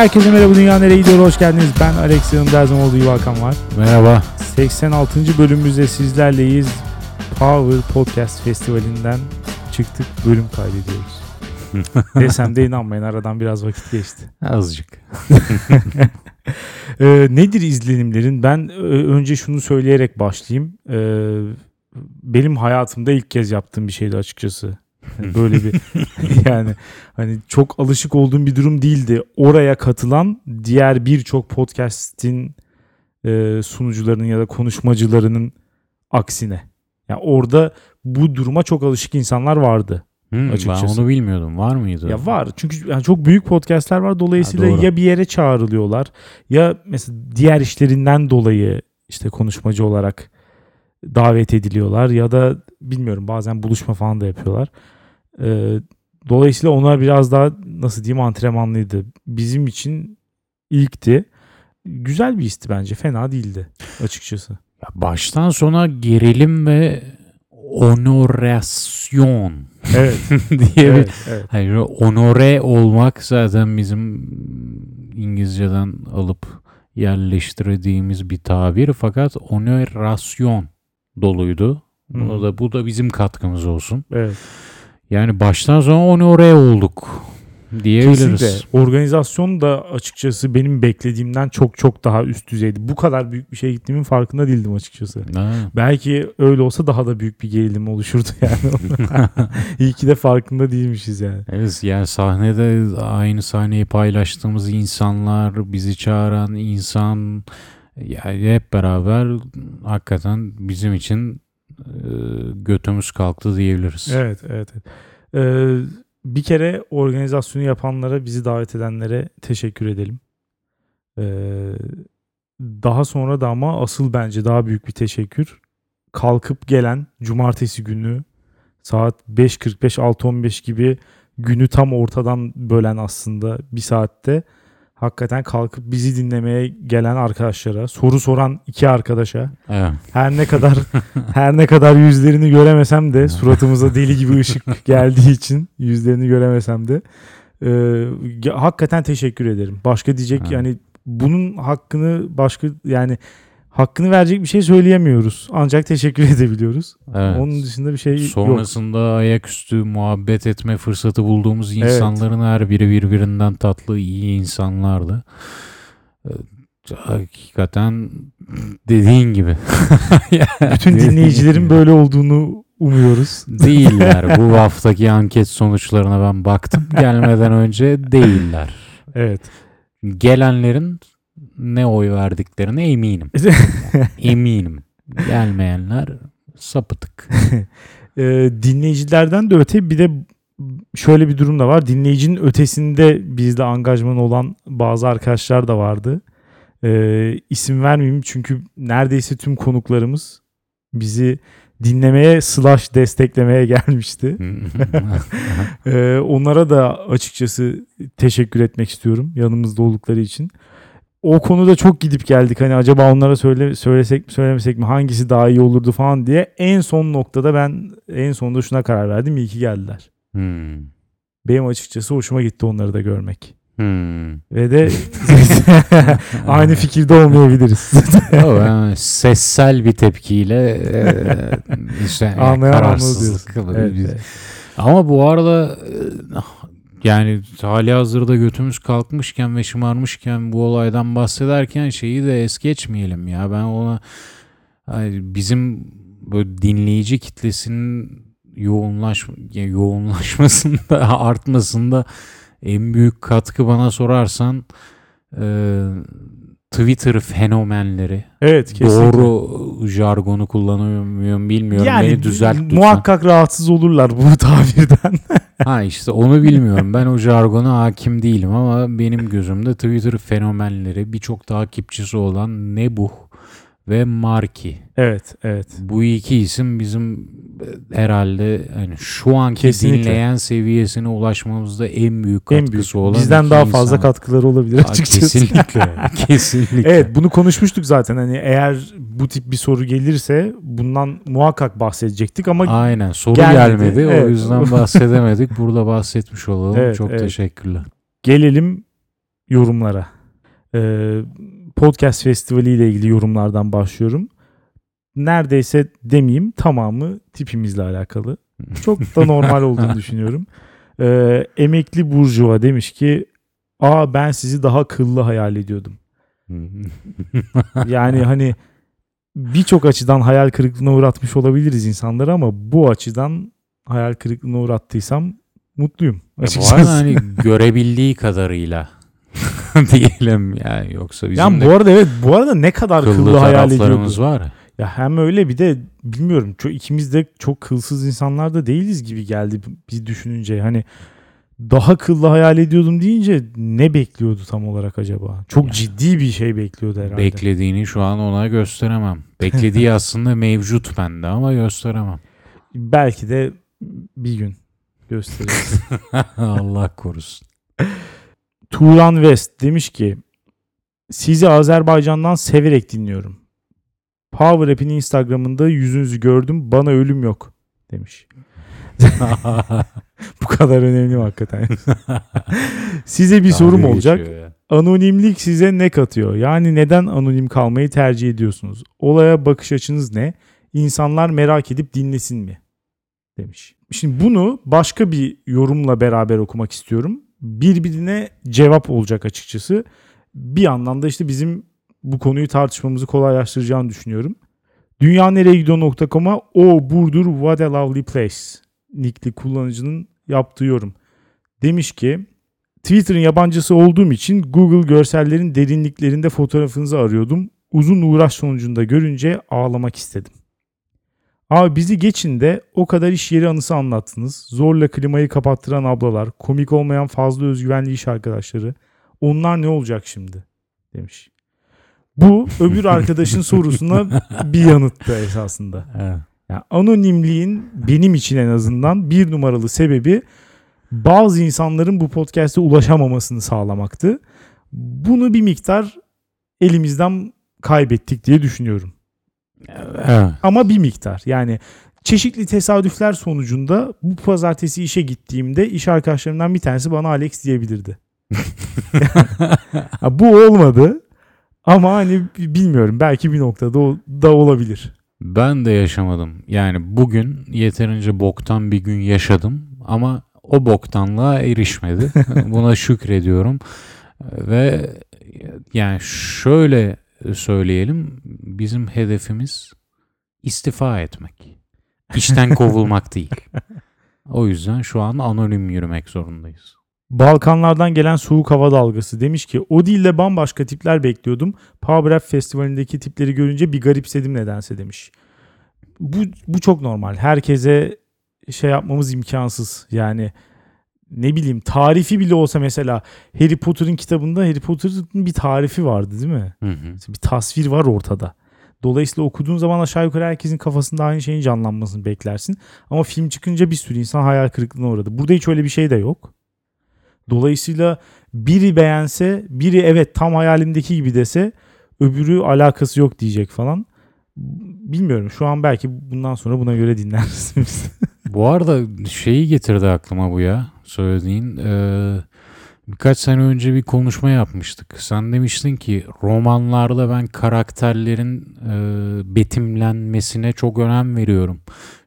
herkese merhaba Dünya Nereye Gidiyor hoş geldiniz. Ben Alex yanımda her zaman olduğu gibi Hakan var. Merhaba. 86. bölümümüzde sizlerleyiz. Power Podcast Festivali'nden çıktık bölüm kaydediyoruz. Desem de inanmayın aradan biraz vakit geçti. Azıcık. Ee, nedir izlenimlerin? Ben e, önce şunu söyleyerek başlayayım. Ee, benim hayatımda ilk kez yaptığım bir şeydi açıkçası. Böyle bir yani hani çok alışık olduğum bir durum değildi. Oraya katılan diğer birçok podcast'in e, sunucularının ya da konuşmacılarının aksine. Yani orada bu duruma çok alışık insanlar vardı. Hmm, ben Açıkçası. onu bilmiyordum. Var mıydı? Ya var çünkü yani çok büyük podcastler var dolayısıyla Ha, doğru. ya bir yere çağrılıyorlar ya mesela diğer işlerinden dolayı işte konuşmacı olarak davet ediliyorlar ya da bilmiyorum bazen buluşma falan da yapıyorlar. Ee, dolayısıyla onlar biraz daha nasıl diyeyim antrenmanlıydı. Bizim için ilkti. Güzel bir histi bence. Fena değildi açıkçası. Ya baştan sona gerilim ve onorasyon Evet. diye bir evet, evet. Hayır, onore olmak zaten bizim İngilizceden alıp yerleştirdiğimiz bir tabir fakat onorasyon doluydu. Bunu da bu da bizim katkımız olsun. evet. Yani baştan sona onore olduk diyebiliriz. Kesinlikle. Organizasyon da açıkçası benim beklediğimden çok çok daha üst düzeydi. Bu kadar büyük bir şeye gittiğimin farkında değildim açıkçası. Ha. Belki öyle olsa daha da büyük bir gerilim oluşurdu yani. İyi ki de farkında değilmişiz yani. Evet yani sahnede aynı sahneyi paylaştığımız insanlar, bizi çağıran insan yani hep beraber hakikaten bizim için götümüz kalktı diyebiliriz. Evet, evet. evet. Ee, bir kere organizasyonu yapanlara, bizi davet edenlere teşekkür edelim. Ee, daha sonra da ama asıl bence daha büyük bir teşekkür. Kalkıp gelen cumartesi günü saat 5.45 6.15 gibi günü tam ortadan bölen aslında bir saatte hakikaten kalkıp bizi dinlemeye gelen arkadaşlara, soru soran iki arkadaşa Evet. her ne kadar her ne kadar yüzlerini göremesem de suratımıza deli gibi ışık geldiği için yüzlerini göremesem de e, hakikaten teşekkür ederim. Başka diyecek Evet. yani bunun hakkını başka yani hakkını verecek bir şey söyleyemiyoruz. Ancak teşekkür edebiliyoruz. Evet. Onun dışında bir şey yok. Sonrasında ayaküstü muhabbet etme fırsatı bulduğumuz Evet. insanların her biri birbirinden tatlı, iyi insanlardı. Ee, Hakikaten dediğin gibi. Bütün dinleyicilerin böyle olduğunu umuyoruz. değiller. Bu haftaki anket sonuçlarına ben baktım gelmeden önce değiller. Evet. Gelenlerin ne oy verdiklerine eminim. eminim. Gelmeyenler sapıtık. e, dinleyicilerden de öte bir de şöyle bir durum da var. Dinleyicinin ötesinde bizde angajman olan bazı arkadaşlar da vardı. E, isim vermeyeyim çünkü neredeyse tüm konuklarımız bizi dinlemeye slash desteklemeye gelmişti. E, onlara da açıkçası teşekkür etmek istiyorum yanımızda oldukları için. O konuda çok gidip geldik. Hani acaba onlara söyle, söylesek mi söylemesek mi hangisi daha iyi olurdu falan diye. En son noktada ben en sonunda şuna karar verdim. İyi ki geldiler. Hmm. Benim açıkçası hoşuma gitti onları da görmek. Hmm. Ve de aynı fikirde olmayabiliriz. Sessel bir tepkiyle e, işte Anlayan kararsızlık. evet. Ama bu arada e, yani hali hazırda götümüz kalkmışken ve şımarmışken bu olaydan bahsederken şeyi de es geçmeyelim ya. Ben ona bizim böyle dinleyici kitlesinin yoğunlaş yoğunlaşmasında artmasında en büyük katkı bana sorarsan Twitter fenomenleri. Evet kesinlikle. Doğru jargonu kullanıyor muyum bilmiyorum. yani Beni düzelt lütfen. muhakkak rahatsız olurlar bu tabirden. Ha işte onu bilmiyorum. Ben o jargona hakim değilim ama benim gözümde Twitter fenomenleri birçok takipçisi olan Nebuh ve Marki. evet evet. Bu iki isim bizim e, herhalde hani şu anki Kesinlikle. dinleyen seviyesine ulaşmamızda en büyük En katkısı büyük. olan Bizden daha insan. fazla katkıları olabilir açıkçası. Kesinlikle. kesinlikle. Evet bunu konuşmuştuk zaten hani eğer bu tip bir soru gelirse bundan muhakkak bahsedecektik ama Aynen soru Gelmedi. gelmedi. O Evet. yüzden bahsedemedik. Burada bahsetmiş olalım. Evet, Çok evet. teşekkürler. gelelim yorumlara. Ee, podcast festivali ile ilgili yorumlardan başlıyorum. Neredeyse demeyeyim tamamı tipimizle alakalı. Çok da normal olduğunu düşünüyorum. Ee, emekli Burjuva demiş ki Aa ben sizi daha kıllı hayal ediyordum. Yani hani birçok açıdan hayal kırıklığına uğratmış olabiliriz insanları ama bu açıdan hayal kırıklığına uğrattıysam mutluyum. Ya bu Açıkçası. arada hani görebildiği kadarıyla diyelim yani yoksa bizim yani bu arada evet bu arada ne kadar kıllı, kıllı hayal ediyordu. taraflarımız var. Ya hem öyle bir de bilmiyorum çok ikimiz de çok kılsız insanlar da değiliz gibi geldi biz düşününce. Hani daha kıllı hayal ediyordum deyince ne bekliyordu tam olarak acaba? Çok Ya. ciddi bir şey bekliyordu herhalde. Beklediğini şu an ona gösteremem. Beklediği aslında mevcut bende ama gösteremem. Belki de bir gün gösteririz. Allah korusun. Turan West demiş ki sizi Azerbaycan'dan severek dinliyorum. Power Rap'in Instagram'ında yüzünüzü gördüm bana ölüm yok demiş. Bu kadar önemli mi hakikaten? Size bir sorum Dalga olacak. Anonimlik size ne katıyor? Yani neden anonim kalmayı tercih ediyorsunuz? Olaya bakış açınız ne? İnsanlar merak edip dinlesin mi? Demiş. Şimdi bunu başka bir yorumla beraber okumak istiyorum. Birbirine cevap olacak açıkçası. Bir yandan da işte bizim bu konuyu tartışmamızı kolaylaştıracağını düşünüyorum. Dünyanereyegidiyor.com'a o Burdur what a lovely place nickli kullanıcının yaptığı yorum. Demiş ki Twitter'ın yabancısı olduğum için Google görsellerin derinliklerinde fotoğrafınızı arıyordum. Uzun uğraş sonucunda görünce ağlamak istedim. Abi bizi geçin de o kadar iş yeri anısı anlattınız. Zorla klimayı kapattıran ablalar, komik olmayan fazla özgüvenli iş arkadaşları. Onlar ne olacak şimdi? Demiş. Bu öbür arkadaşın sorusuna bir yanıttı esasında. Evet. Yani anonimliğin benim için en azından bir numaralı sebebi bazı insanların bu podcast'e ulaşamamasını sağlamaktı. Bunu bir miktar elimizden kaybettik diye düşünüyorum. Evet. Ama bir miktar. Yani çeşitli tesadüfler sonucunda bu pazartesi işe gittiğimde iş arkadaşlarımdan bir tanesi bana Alex diyebilirdi. Bu olmadı. Ama hani bilmiyorum belki bir noktada o da olabilir. Ben de yaşamadım. Yani bugün yeterince boktan bir gün yaşadım ama o boktanlığa erişmedi. Buna şükrediyorum. Ve yani şöyle söyleyelim bizim hedefimiz istifa etmek. İşten kovulmak değil. O yüzden şu an anonim yürümek zorundayız. Balkanlardan gelen soğuk hava dalgası demiş ki o dilde bambaşka tipler bekliyordum. Power Rap Festivali'ndeki tipleri görünce bir garipsedim nedense demiş. Bu, bu çok normal. Herkese şey yapmamız imkansız. Yani ne bileyim tarifi bile olsa mesela Harry Potter'ın kitabında Harry Potter'ın bir tarifi vardı değil mi? Hı hı. Bir tasvir var ortada. Dolayısıyla okuduğun zaman aşağı yukarı herkesin kafasında aynı şeyin canlanmasını beklersin. Ama film çıkınca bir sürü insan hayal kırıklığına uğradı. Burada hiç öyle bir şey de yok. Dolayısıyla biri beğense, biri evet tam hayalimdeki gibi dese, öbürü alakası yok diyecek falan. Bilmiyorum. Şu an belki bundan sonra buna göre dinlersiniz. Bu arada şeyi getirdi aklıma bu ya söylediğin. Ee, birkaç sene önce bir konuşma yapmıştık. Sen demiştin ki romanlarda ben karakterlerin e, betimlenmesine çok önem veriyorum.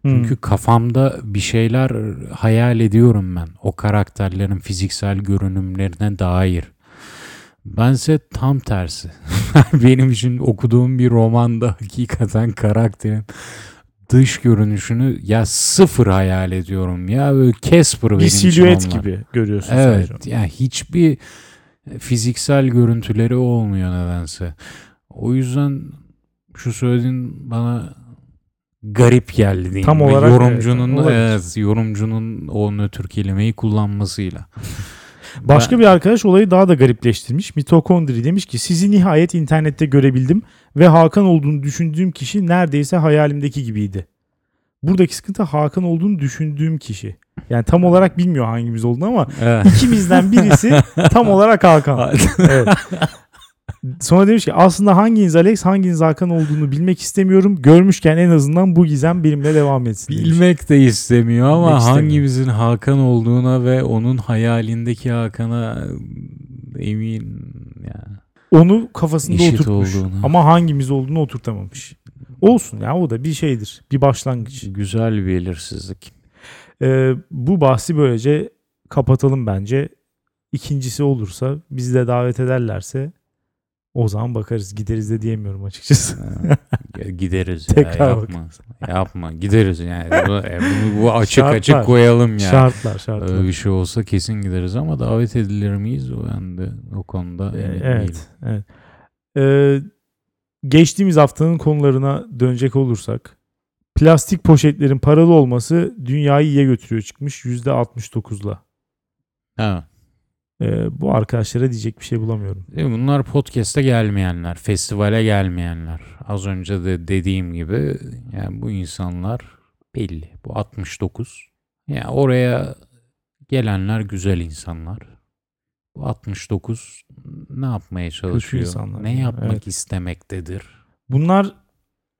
Çünkü Hmm. kafamda bir şeyler hayal ediyorum ben. O karakterlerin fiziksel görünümlerine dair. Bense tam tersi. Benim için okuduğum bir romanda hakikaten karakterin dış görünüşünü ya sıfır hayal ediyorum ya böyle Casper benim bir silüet gibi görüyorsun Evet sadece. yani hiçbir fiziksel görüntüleri olmuyor nedense. O yüzden şu söylediğin bana garip geldi diyeyim. Tam olarak yorumcunun evet, evet, yorumcunun o nötr kelimeyi kullanmasıyla. Başka Ben- bir arkadaş olayı daha da garipleştirmiş. Mitokondri demiş ki sizi nihayet internette görebildim ve Hakan olduğunu düşündüğüm kişi neredeyse hayalimdeki gibiydi. Buradaki sıkıntı Hakan olduğunu düşündüğüm kişi. Yani tam olarak bilmiyor hangimiz olduğunu ama Evet. ikimizden birisi tam olarak Hakan. Evet. Sonra demiş ki aslında hanginiz Alex hanginiz Hakan olduğunu bilmek istemiyorum. Görmüşken en azından bu gizem benimle devam etsin. demiş. Bilmek de istemiyor ama Bilmek istemiyor. hangimizin Hakan olduğuna ve onun hayalindeki Hakan'a emin ya. Onu kafasında İşit oturtmuş. olduğunu. Ama hangimiz olduğunu oturtamamış. Olsun ya o da bir şeydir. Bir başlangıç. Güzel bir belirsizlik. Ee, bu bahsi böylece kapatalım bence. İkincisi olursa bizi de davet ederlerse o zaman bakarız. Gideriz de diyemiyorum açıkçası. Ya Gideriz ya Tekrar yapma. Yapma gideriz yani. Bu, e, bunu, bu açık Şartlar. açık koyalım yani. Şartlar şartlar. Öyle bir şey olsa kesin gideriz ama davet edilir miyiz? O ben de o konuda emin değilim. Evet. evet. Ee, geçtiğimiz haftanın konularına dönecek olursak plastik poşetlerin paralı olması dünyayı iyiye götürüyor çıkmış %69'la. Ha. Ee, bu arkadaşlara diyecek bir şey bulamıyorum. Bunlar podcast'e gelmeyenler, festivale gelmeyenler. Az önce de dediğim gibi yani bu insanlar belli. Bu 69. Yani oraya gelenler güzel insanlar. Bu 69 ne yapmaya çalışıyor? insanlar Ne yapmak evet. istemektedir? Bunlar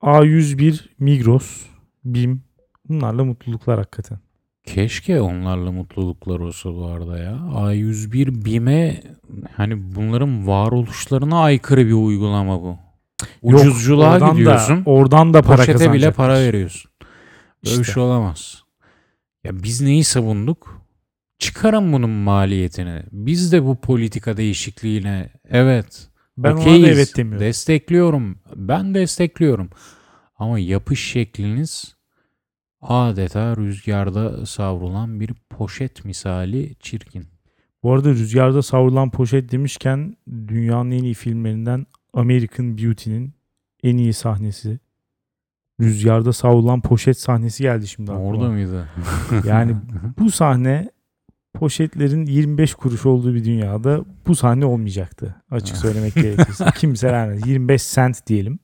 A101, Migros, BİM bunlarla mutluluklar hakikaten. Keşke onlarla mutluluklar olsa bu arada ya. A101 BİM'e hani bunların varoluşlarına aykırı bir uygulama bu. Yok, Ucuzculuğa oradan gidiyorsun. Da, oradan da para Poşete bile para veriyorsun. Böyle bir İşte. şey olamaz. Ya biz neyi savunduk? Çıkarın bunun maliyetini. Biz de bu politika değişikliğine evet Ben ona da okeyiz, evet demiyorum. Destekliyorum. Ben destekliyorum. Ama yapış şekliniz adeta rüzgarda savrulan bir poşet misali çirkin. Bu arada rüzgarda savrulan poşet demişken dünyanın en iyi filmlerinden American Beauty'nin en iyi sahnesi. Rüzgarda savrulan poşet sahnesi geldi şimdi aklıma. Orada mıydı? Yani bu sahne poşetlerin 25 kuruş olduğu bir dünyada bu sahne olmayacaktı. Açık söylemek gerekirse. Kimse vermez. 25 cent diyelim.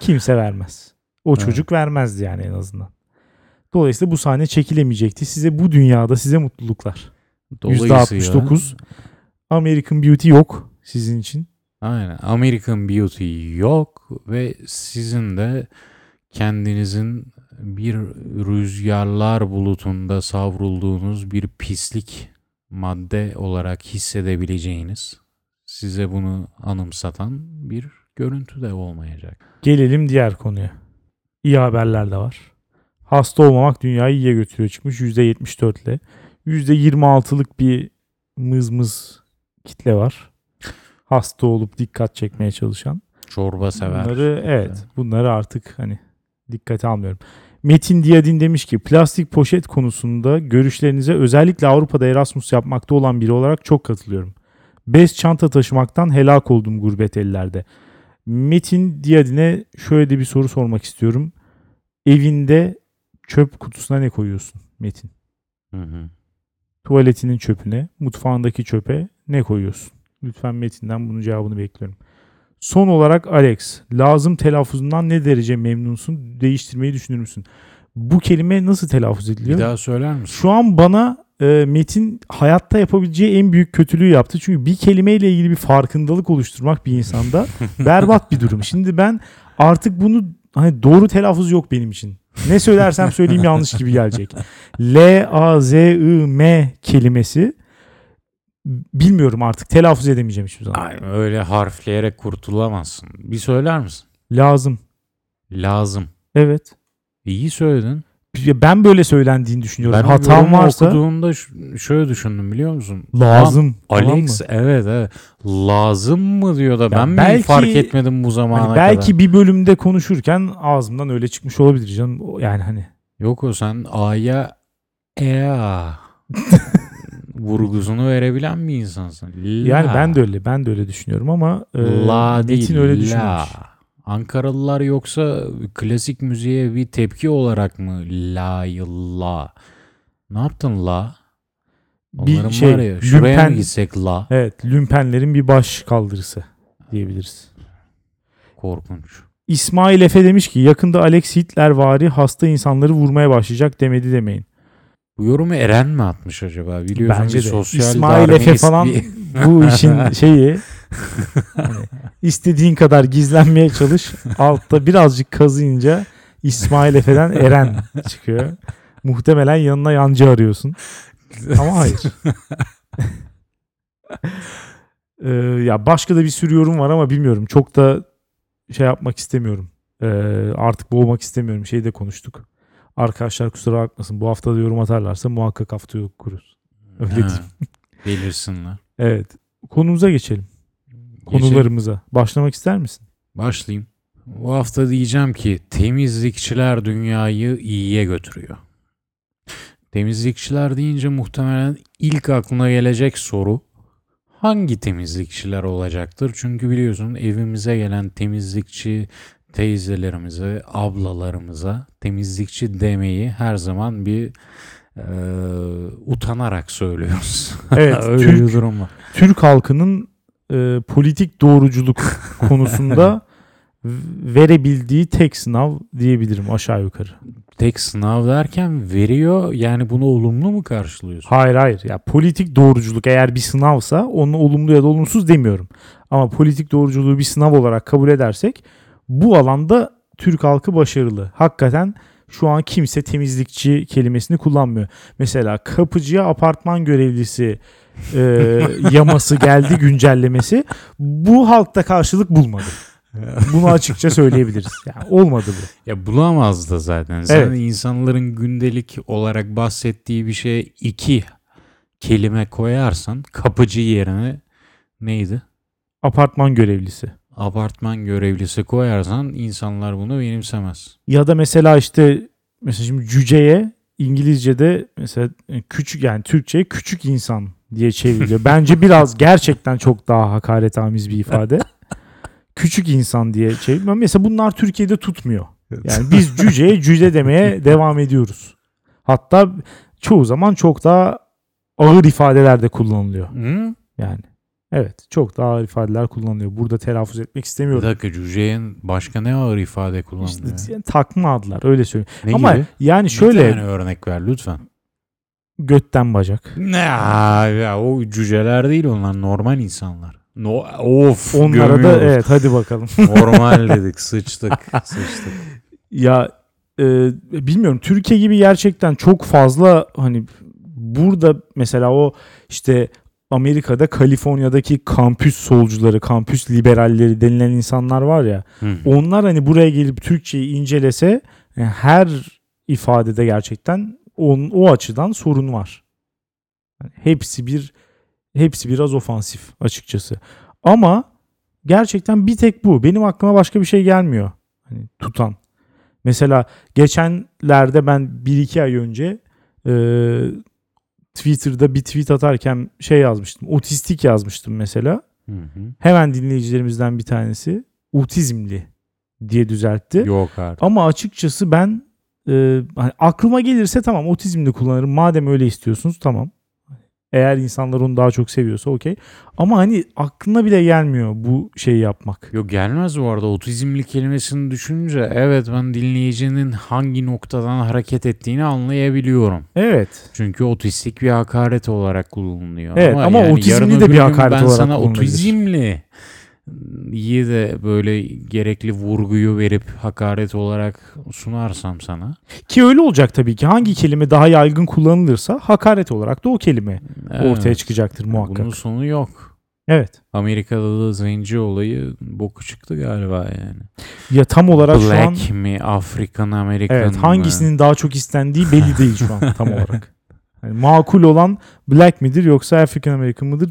Kimse vermez. O çocuk vermezdi yani en azından. Dolayısıyla bu sahne çekilemeyecekti. Size bu dünyada size mutluluklar. Dolayısıyla- %69. American Beauty yok sizin için. Aynen. American Beauty yok ve sizin de kendinizin bir rüzgarlar bulutunda savrulduğunuz bir pislik madde olarak hissedebileceğiniz, size bunu anımsatan bir görüntü de olmayacak. Gelelim diğer konuya. İyi haberler de var. Hasta olmamak dünyayı iyiye götürüyor çıkmış %74 ile. %26'lık bir mızmız kitle var. Hasta olup dikkat çekmeye çalışan. Çorba sever. Bunları evet bunları artık hani dikkate almıyorum. Metin Diyadin demiş ki plastik poşet konusunda görüşlerinize özellikle Avrupa'da Erasmus yapmakta olan biri olarak çok katılıyorum. Bez çanta taşımaktan helak oldum gurbet ellerde. Metin Diyadin'e şöyle de bir soru sormak istiyorum. Evinde çöp kutusuna ne koyuyorsun Metin? Hı hı. Tuvaletinin çöpüne, mutfağındaki çöpe ne koyuyorsun? Lütfen Metin'den bunun cevabını bekliyorum. Son olarak Alex, lazım telaffuzundan ne derece memnunsun? Değiştirmeyi düşünür müsün? Bu kelime nasıl telaffuz Bir ediliyor? daha söyler misin? Şu an bana e, Metin hayatta yapabileceği en büyük kötülüğü yaptı. Çünkü bir kelimeyle ilgili bir farkındalık oluşturmak bir insanda berbat bir durum. Şimdi ben artık bunu hani doğru telaffuz yok benim için. Ne söylersem söyleyeyim yanlış gibi gelecek. L A Z I M kelimesi bilmiyorum artık telaffuz edemeyeceğim hiçbir zaman. Ay, öyle harfleyerek kurtulamazsın. Bir söyler misin? Lazım. Lazım. Evet. İyi söyledin. Ben böyle söylendiğini düşünüyorum. Ben o Hatam yorumu varsa okuduğumda ş- şöyle düşündüm biliyor musun? lazım. Lan, falan Alex mı? evet evet. Lazım mı diyor da ben mi belki- fark etmedim bu zamana Hani belki kadar? bir bölümde konuşurken ağzımdan öyle çıkmış olabilir canım. O- Yani hani Yok o sen A'ya Ea vurgusunu verebilen bir insansın. La. yani ben de öyle ben de öyle düşünüyorum ama e, La Metin değil öyle la. Ankaralılar yoksa klasik müziğe bir tepki olarak mı la la? Ne yaptın la? Bir Onların şey, var ya şuraya lümpen- mı gitsek la? Evet, lümpenlerin bir baş kaldırısı diyebiliriz. Korkunç. İsmail Efe demiş ki yakında Alex Hitler vari hasta insanları vurmaya başlayacak demedi demeyin. Bu yorumu Eren mi atmış acaba? Biliyorsun Bence bir de. sosyal İsmail Efe falan bir- bu işin şeyi hani istediğin kadar gizlenmeye çalış. Altta birazcık kazıyınca İsmail Efe'den Eren çıkıyor. Muhtemelen yanına yancı arıyorsun. Ama hayır. Ee, ya başka da bir sürü yorum var ama bilmiyorum. Çok da şey yapmak istemiyorum. Ee, artık boğmak istemiyorum. Şeyi de konuştuk. Arkadaşlar kusura bakmasın. Bu hafta da yorum atarlarsa muhakkak hafta yok kuruz. Öyle Ha, diyeyim. Belirsinler. Evet. Konumuza geçelim. Geçelim. Konularımıza. Başlamak ister misin? Başlayayım. Bu hafta diyeceğim ki temizlikçiler dünyayı iyiye götürüyor. Temizlikçiler deyince muhtemelen ilk aklına gelecek soru hangi temizlikçiler olacaktır? Çünkü biliyorsun evimize gelen temizlikçi teyzelerimize, ablalarımıza temizlikçi demeyi her zaman bir e, utanarak söylüyoruz. Evet, Öyle Türk- bir durum var. Türk halkının e, politik doğruculuk konusunda verebildiği tek sınav diyebilirim aşağı yukarı. Tek sınav derken veriyor yani bunu olumlu mu karşılıyorsun? Hayır hayır. Ya politik doğruculuk eğer bir sınavsa onu olumlu ya da olumsuz demiyorum. Ama politik doğruculuğu bir sınav olarak kabul edersek bu alanda Türk halkı başarılı. Hakikaten şu an kimse temizlikçi kelimesini kullanmıyor. Mesela kapıcıya apartman görevlisi e, yaması geldi güncellemesi. Bu halkta karşılık bulmadı. Bunu açıkça söyleyebiliriz. Yani olmadı bu. Ya bulamaz da zaten. Sen Evet. insanların gündelik olarak bahsettiği bir şeye iki kelime koyarsan kapıcı yerine neydi? Apartman görevlisi. Apartman görevlisi koyarsan insanlar bunu benimsemez. Ya da mesela işte mesela şimdi cüceye İngilizce'de mesela küçük yani Türkçe'ye küçük insan diye çevriliyor. Bence biraz gerçekten çok daha hakaretamiz bir ifade. küçük insan diye çevriliyor. Mesela bunlar Türkiye'de tutmuyor. Yani biz cüceye cüce demeye devam ediyoruz. Hatta çoğu zaman çok daha ağır ifadeler de kullanılıyor. Hı? Yani evet çok daha ağır ifadeler kullanılıyor. Burada telaffuz etmek Bir istemiyorum. dakika cüceyin başka ne ağır ifade kullanılıyor? İşte yani takma adlar öyle söyleyeyim. ne Ama gibi? yani Şöyle bir tane örnek ver lütfen. götten bacak. Ne ya o cüceler değil onlar normal insanlar. No, of Onlara da gömüyoruz. evet hadi bakalım. Normal dedik sıçtık sıçtık. ya e, bilmiyorum Türkiye gibi gerçekten çok fazla hani burada mesela o işte Amerika'da Kaliforniya'daki kampüs solcuları, kampüs liberalleri denilen insanlar var ya. Hı. Onlar hani buraya gelip Türkçeyi incelese yani her ifadede gerçekten on, o açıdan sorun var. Yani hepsi bir hepsi biraz ofansif açıkçası. Ama gerçekten bir tek bu. Benim aklıma başka bir şey gelmiyor. Hani tutan. Mesela geçenlerde ben bir iki ay önce e, Twitter'da bir tweet atarken şey yazmıştım. Otistik yazmıştım mesela. Hı hı. Hemen dinleyicilerimizden bir tanesi otizmli diye düzeltti. Yok artık. Ama açıkçası ben e, hani aklıma gelirse tamam otizmli kullanırım. Madem öyle istiyorsunuz tamam. Eğer insanlar onu daha çok seviyorsa okey. Ama hani aklına bile gelmiyor bu şeyi yapmak. Yok gelmez bu arada otizmli kelimesini düşününce evet ben dinleyicinin hangi noktadan hareket ettiğini anlayabiliyorum. Evet. Çünkü otistik bir hakaret olarak kullanılıyor. Evet, ama yani otizmli de bir hakaret ben olarak sana kullanılabilir. otizmli iyi de böyle gerekli vurguyu verip hakaret olarak sunarsam sana. Ki öyle olacak tabii ki. Hangi kelime daha yaygın kullanılırsa hakaret olarak da o kelime ortaya evet, çıkacaktır muhakkak. Bunun sonu yok. Evet. Amerika'da da zenci olayı boku çıktı galiba yani. Ya tam olarak şu an Black mi, African American evet mı? hangisinin daha çok istendiği belli değil şu an tam olarak. Yani makul olan black midir yoksa African American mıdır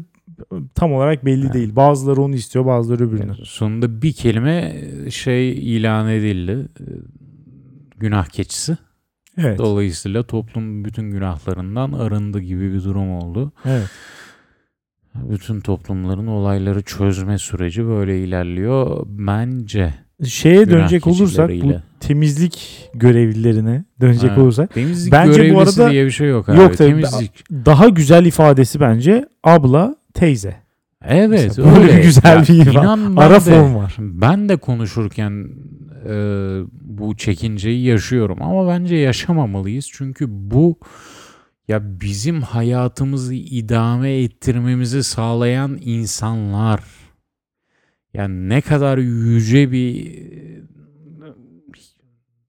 tam olarak belli Evet. değil. Bazıları onu istiyor, bazıları öbürünü. Sonunda bir kelime şey ilan edildi. Günah keçisi. Evet. Dolayısıyla toplum bütün günahlarından arındı gibi bir durum oldu. Evet. Bütün toplumların olayları çözme süreci böyle ilerliyor bence. Şeye Günah dönecek olursak bu temizlik görevlilerine dönecek Evet. olursak Temizlik Bence bu arada- diye bir şey yok abi. Yok tabii. Temizlik. daha güzel ifadesi bence abla, teyze. Evet Mesela böyle öyle. bir güzel bir ifade. inan ben Ara de- form var. Ben de konuşurken e, bu çekinceyi yaşıyorum ama bence yaşamamalıyız çünkü bu ya bizim hayatımızı idame ettirmemizi sağlayan insanlar yani ne kadar yüce bir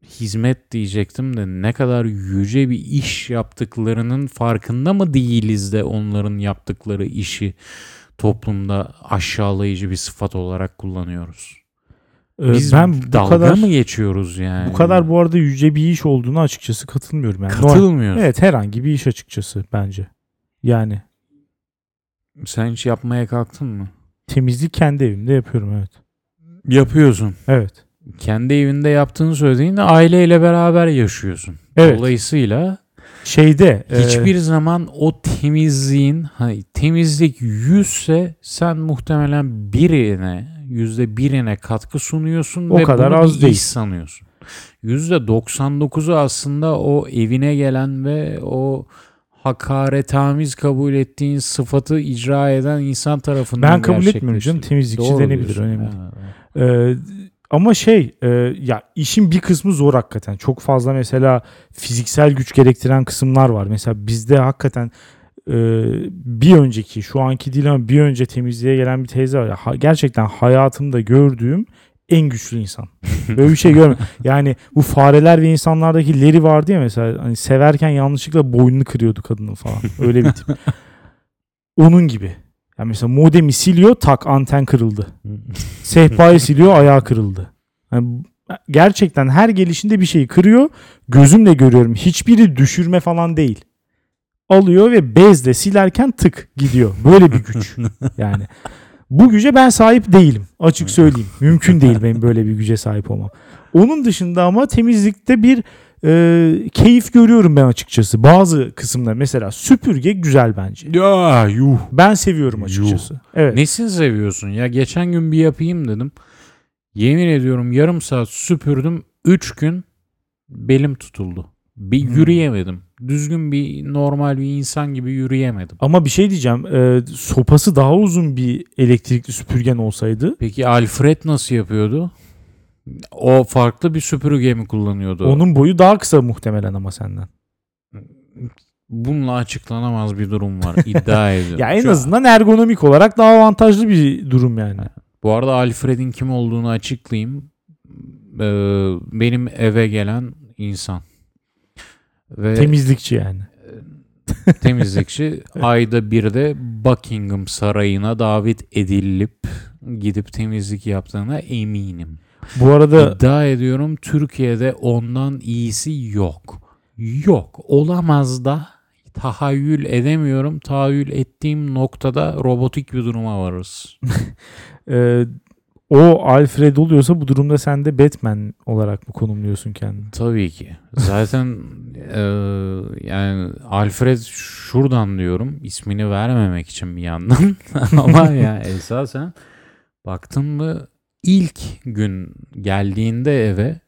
hizmet diyecektim de ne kadar yüce bir iş yaptıklarının farkında mı değiliz de onların yaptıkları işi toplumda aşağılayıcı bir sıfat olarak kullanıyoruz? Ee, Biz ben bu dalga kadar mı geçiyoruz yani? bu kadar bu arada yüce bir iş olduğunu açıkçası katılmıyorum yani. Katılmıyorsun. Evet herhangi bir iş açıkçası bence. Yani Sen hiç yapmaya kalktın mı? temizlik kendi evimde yapıyorum evet. Yapıyorsun. Evet. Kendi evinde yaptığını söylediğinde aileyle beraber yaşıyorsun. Evet. Dolayısıyla Şeyde e, hiçbir zaman o temizliğin hani temizlik yüzse sen muhtemelen birine yüzde birine katkı sunuyorsun O ve kadar bunu az bir değil. iş sanıyorsun. Yüzde 99'u aslında o evine gelen ve o hakaretamiz kabul ettiğin sıfatı icra eden insan tarafından Ben kabul etmiyorum canım. Temizlikçi Doğru denebilir, önemli Ha, evet. Ee, ama şey e, ya işin bir kısmı zor hakikaten. Çok fazla mesela fiziksel güç gerektiren kısımlar var. Mesela bizde hakikaten e, bir önceki şu anki değil ama bir önce temizliğe gelen bir teyze var. Ya, ha- gerçekten hayatımda gördüğüm en güçlü insan. Böyle bir şey görmedim. Yani bu fareler ve insanlardaki Leri vardı ya mesela hani severken yanlışlıkla boynunu kırıyordu kadının falan. Öyle bir tip. Onun gibi. Yani mesela modemi siliyor tak anten kırıldı. Sehpayı siliyor ayağı kırıldı. Yani gerçekten her gelişinde bir şeyi kırıyor. Gözümle görüyorum. Hiçbiri düşürme falan değil. Alıyor ve bezle silerken tık gidiyor. Böyle bir güç. Yani bu güce ben sahip değilim. Açık söyleyeyim. Mümkün değil benim böyle bir güce sahip olmam. Onun dışında ama temizlikte bir e, keyif görüyorum ben açıkçası. Bazı kısımda mesela süpürge güzel bence. Ya yuh. Ben seviyorum Yuh. açıkçası. Evet. Nesini seviyorsun ya? Geçen gün bir yapayım dedim. Yemin ediyorum yarım saat süpürdüm. 3 gün belim tutuldu. Bir Hmm. yürüyemedim. Düzgün bir normal bir insan gibi yürüyemedim. Ama bir şey diyeceğim. e, sopası daha uzun bir elektrikli süpürgen olsaydı Peki Alfred nasıl yapıyordu? O farklı bir süpürge mi kullanıyordu? onun boyu daha kısa muhtemelen ama senden. Bununla açıklanamaz bir durum var. İddia ediyorum. Ya en Şu- azından ergonomik olarak daha avantajlı bir durum yani. Bu arada Alfred'in kim olduğunu açıklayayım. Ee, benim eve gelen insan. Ve Temizlikçi yani. temizlikçi ayda bir de Buckingham Sarayı'na davet edilip gidip temizlik yaptığına eminim. Bu arada İddia ediyorum Türkiye'de ondan iyisi yok. Yok. Olamaz da tahayyül edemiyorum. Tahayyül ettiğim noktada robotik bir duruma varız. e, o Alfred oluyorsa bu durumda sen de Batman olarak mı konumluyorsun kendini? Tabii ki. Zaten e, yani Alfred şuradan diyorum ismini vermemek için bir yandan ama yani esasen baktın mı ilk gün geldiğinde eve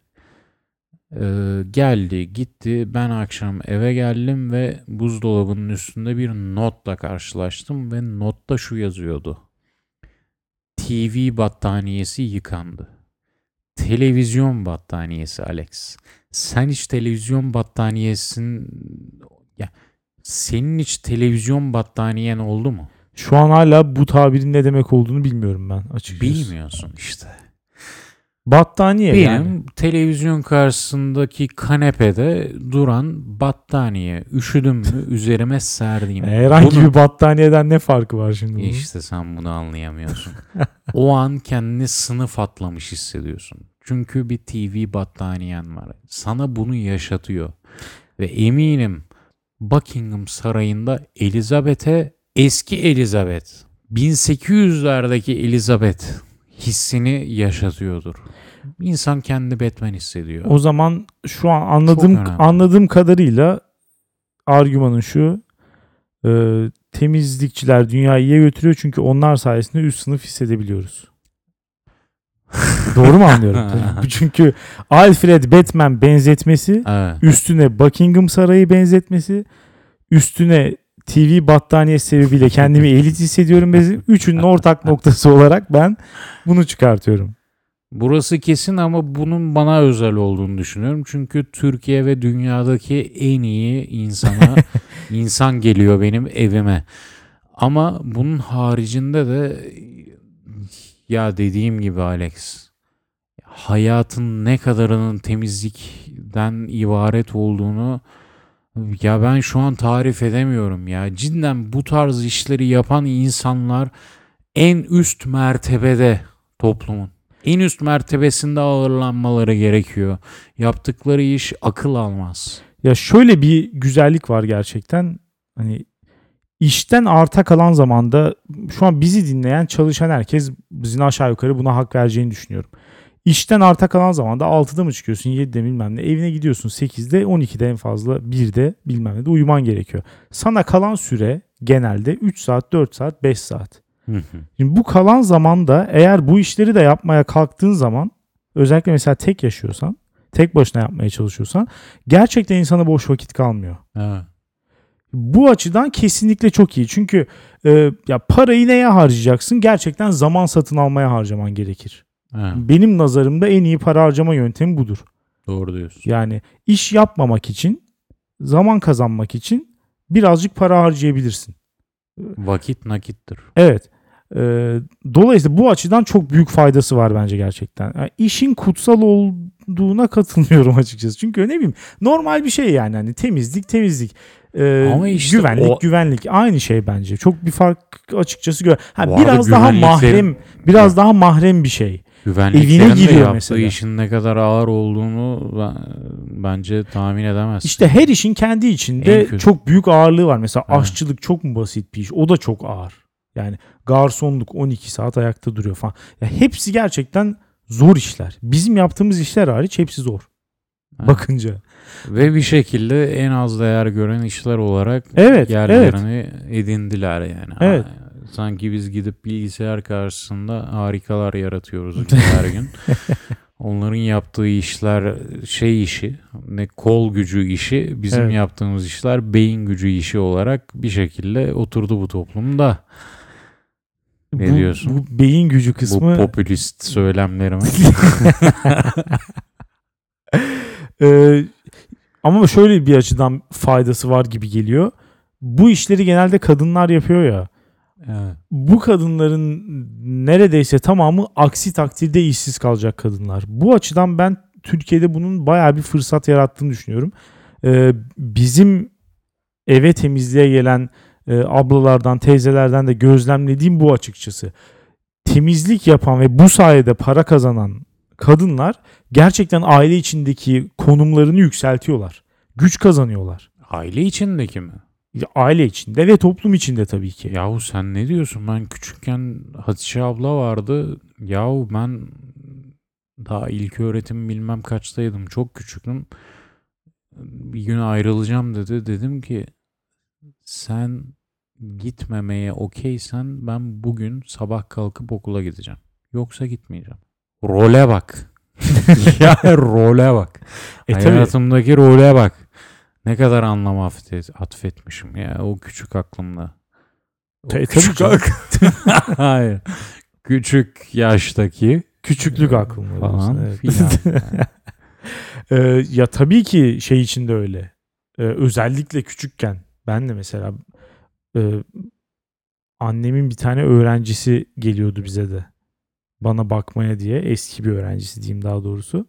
e, geldi gitti ben akşam eve geldim ve buzdolabının üstünde bir notla karşılaştım ve notta şu yazıyordu. TV battaniyesi yıkandı. Televizyon battaniyesi Alex. Sen hiç televizyon battaniyesin ya senin hiç televizyon battaniyen oldu mu? Şu an hala bu tabirin ne demek olduğunu bilmiyorum ben açıkçası. Bilmiyorsun işte. Battaniye Benim yani. televizyon karşısındaki kanepede duran battaniye. Üşüdüm mü üzerime serdiğim. Herhangi Bunu- bir battaniyeden ne farkı var şimdi? bunun? İşte sen bunu anlayamıyorsun. o an kendini sınıf atlamış hissediyorsun. Çünkü bir TV battaniyen var. Sana bunu yaşatıyor. Ve eminim Buckingham Sarayı'nda Elizabeth'e eski Elizabeth, 1800'lerdeki Elizabeth hissini yaşatıyordur. İnsan kendi Batman hissediyor. O zaman şu an anladığım anladığım kadarıyla argümanın şu e, temizlikçiler dünyayı iyiye götürüyor çünkü onlar sayesinde üst sınıf hissedebiliyoruz. Doğru mu anlıyorum? çünkü Alfred Batman benzetmesi, Evet. üstüne Buckingham Sarayı benzetmesi, üstüne TV battaniye sebebiyle kendimi elit hissediyorum. Üçünün ortak noktası olarak ben bunu çıkartıyorum. Burası kesin ama bunun bana özel olduğunu düşünüyorum. Çünkü Türkiye ve dünyadaki en iyi insana insan geliyor benim evime. Ama bunun haricinde de ya dediğim gibi Alex hayatın ne kadarının temizlikten ibaret olduğunu ya ben şu an tarif edemiyorum ya. Cidden bu tarz işleri yapan insanlar en üst mertebede toplumun. En üst mertebesinde ağırlanmaları gerekiyor. Yaptıkları iş akıl almaz. Ya şöyle bir güzellik var gerçekten. Hani işten arta kalan zamanda şu an bizi dinleyen çalışan herkes bizim aşağı yukarı buna hak vereceğini düşünüyorum. İşten arta kalan zamanda 6'da mı çıkıyorsun 7'de bilmem ne evine gidiyorsun 8'de 12'de en fazla 1'de bilmem ne de uyuman gerekiyor. Sana kalan süre genelde 3 saat 4 saat 5 saat. Şimdi bu kalan zamanda eğer bu işleri de yapmaya kalktığın zaman özellikle mesela tek yaşıyorsan tek başına yapmaya çalışıyorsan gerçekten insana boş vakit kalmıyor. Evet. Bu açıdan kesinlikle çok iyi. Çünkü e, ya parayı neye harcayacaksın? Gerçekten zaman satın almaya harcaman gerekir. Evet. Benim nazarımda en iyi para harcama yöntemi budur. Doğru diyorsun. Yani iş yapmamak için, zaman kazanmak için birazcık para harcayabilirsin. Vakit nakittir. Evet. E, dolayısıyla bu açıdan çok büyük faydası var bence gerçekten. Yani işin kutsal olduğuna katılmıyorum açıkçası. Çünkü ne bileyim normal bir şey yani hani temizlik temizlik. E, Ama işte güvenlik o- güvenlik aynı şey bence. Çok bir fark açıkçası gör. Ha, biraz daha mahrem, biraz daha mahrem bir şey. Güvenliklerin Evine de giriyor yaptığı mesela. işin ne kadar ağır olduğunu ben- bence tahmin edemezsin. İşte her işin kendi En içinde çok büyük ağırlığı var. Mesela Evet. aşçılık çok mu basit bir iş? O da çok ağır. Yani garsonluk 12 saat ayakta duruyor falan. Ya hepsi gerçekten zor işler. Bizim yaptığımız işler hariç hepsi zor. Evet. Bakınca. Ve bir şekilde en az değer gören işler olarak Evet, yerlerini edindiler yani. Evet. Sanki biz gidip bilgisayar karşısında harikalar yaratıyoruz her gün. Onların yaptığı işler şey işi, ne kol gücü işi, bizim Evet. yaptığımız işler beyin gücü işi olarak bir şekilde oturdu bu toplumda. Ne bu, diyorsun? Bu beyin gücü kısmı Bu popülist söylemlerime. Ee, ama şöyle bir açıdan faydası var gibi geliyor. Bu işleri genelde kadınlar yapıyor ya. Evet. Bu kadınların neredeyse tamamı aksi takdirde işsiz kalacak kadınlar. Bu açıdan ben Türkiye'de bunun bayağı bir fırsat yarattığını düşünüyorum. Ee, bizim eve temizliğe gelen e, ablalardan, teyzelerden de gözlemlediğim bu açıkçası. Temizlik yapan ve bu sayede para kazanan kadınlar gerçekten aile içindeki konumlarını yükseltiyorlar. Güç kazanıyorlar. Aile içindeki mi? Aile içinde ve toplum içinde tabii ki. Yahu sen ne diyorsun? Ben küçükken Hatice abla vardı. Yahu ben daha ilk öğretim bilmem kaçtaydım. Çok küçüktüm. Bir gün ayrılacağım dedi. Dedim ki sen gitmemeye okeysen ben bugün sabah kalkıp okula gideceğim. Yoksa gitmeyeceğim. Role bak. ya role bak. E tabii. Hayatımdaki role bak. Ne kadar anlam atfet, atfetmişim ya o küçük aklımda. O tabii küçük ak- Hayır. Küçük yaştaki Küçüklük aklımda. falan diyorsun, evet. Ee, ya tabii ki şey için de öyle. Ee, özellikle küçükken ben de mesela e, annemin bir tane öğrencisi geliyordu bize de. Bana bakmaya diye eski bir öğrencisi diyeyim daha doğrusu.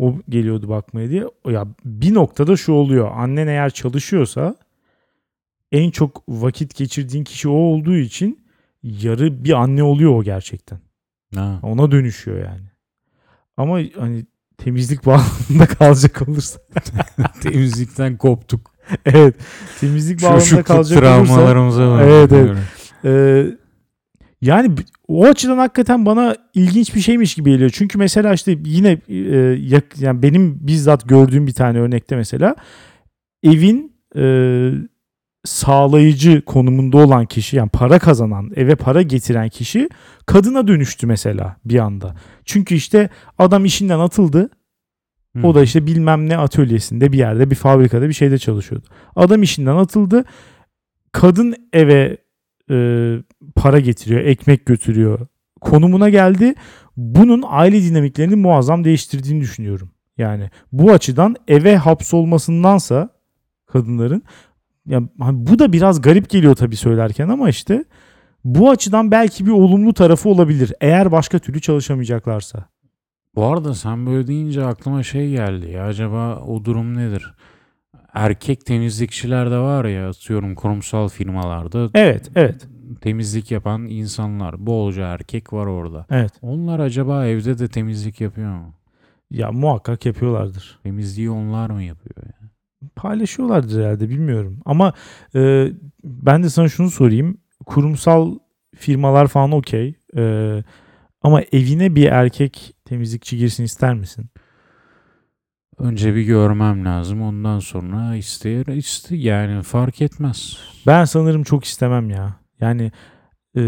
O geliyordu bakmaya diye. Ya bir noktada şu oluyor. Annen eğer çalışıyorsa en çok vakit geçirdiğin kişi o olduğu için yarı bir anne oluyor o gerçekten. Ha. Ona dönüşüyor yani. Ama hani temizlik bağlamında kalacak olursa. Temizlikten koptuk. evet. Temizlik bağlamında kalacak olursa. travmalarımıza var. Evet, evet. e, yani o açıdan hakikaten bana ilginç bir şeymiş gibi geliyor. Çünkü mesela işte yine e, yani benim bizzat gördüğüm bir tane örnekte mesela evin e, sağlayıcı konumunda olan kişi yani para kazanan eve para getiren kişi kadına dönüştü mesela bir anda. Çünkü işte adam işinden atıldı. Hı. O da işte bilmem ne atölyesinde bir yerde bir fabrikada bir şeyde çalışıyordu. Adam işinden atıldı. Kadın eve e, para getiriyor, ekmek götürüyor. Konumuna geldi. Bunun aile dinamiklerini muazzam değiştirdiğini düşünüyorum. Yani bu açıdan eve hapsolmasındansa kadınların ya hani bu da biraz garip geliyor tabii söylerken ama işte bu açıdan belki bir olumlu tarafı olabilir. Eğer başka türlü çalışamayacaklarsa. Bu arada sen böyle deyince aklıma şey geldi ya acaba o durum nedir? Erkek temizlikçiler de var ya atıyorum kurumsal firmalarda Evet, evet. temizlik yapan insanlar. Bolca erkek var orada. Evet. Onlar acaba evde de temizlik yapıyor mu? Ya muhakkak yapıyorlardır. Temizliği onlar mı yapıyor? ya? Paylaşıyorlardır herhalde bilmiyorum. Ama e, ben de sana şunu sorayım. Kurumsal firmalar falan okey. E, ama evine bir erkek temizlikçi girsin ister misin? Önce bir görmem lazım. Ondan sonra ister iste yani fark etmez. Ben sanırım çok istemem ya. Yani e,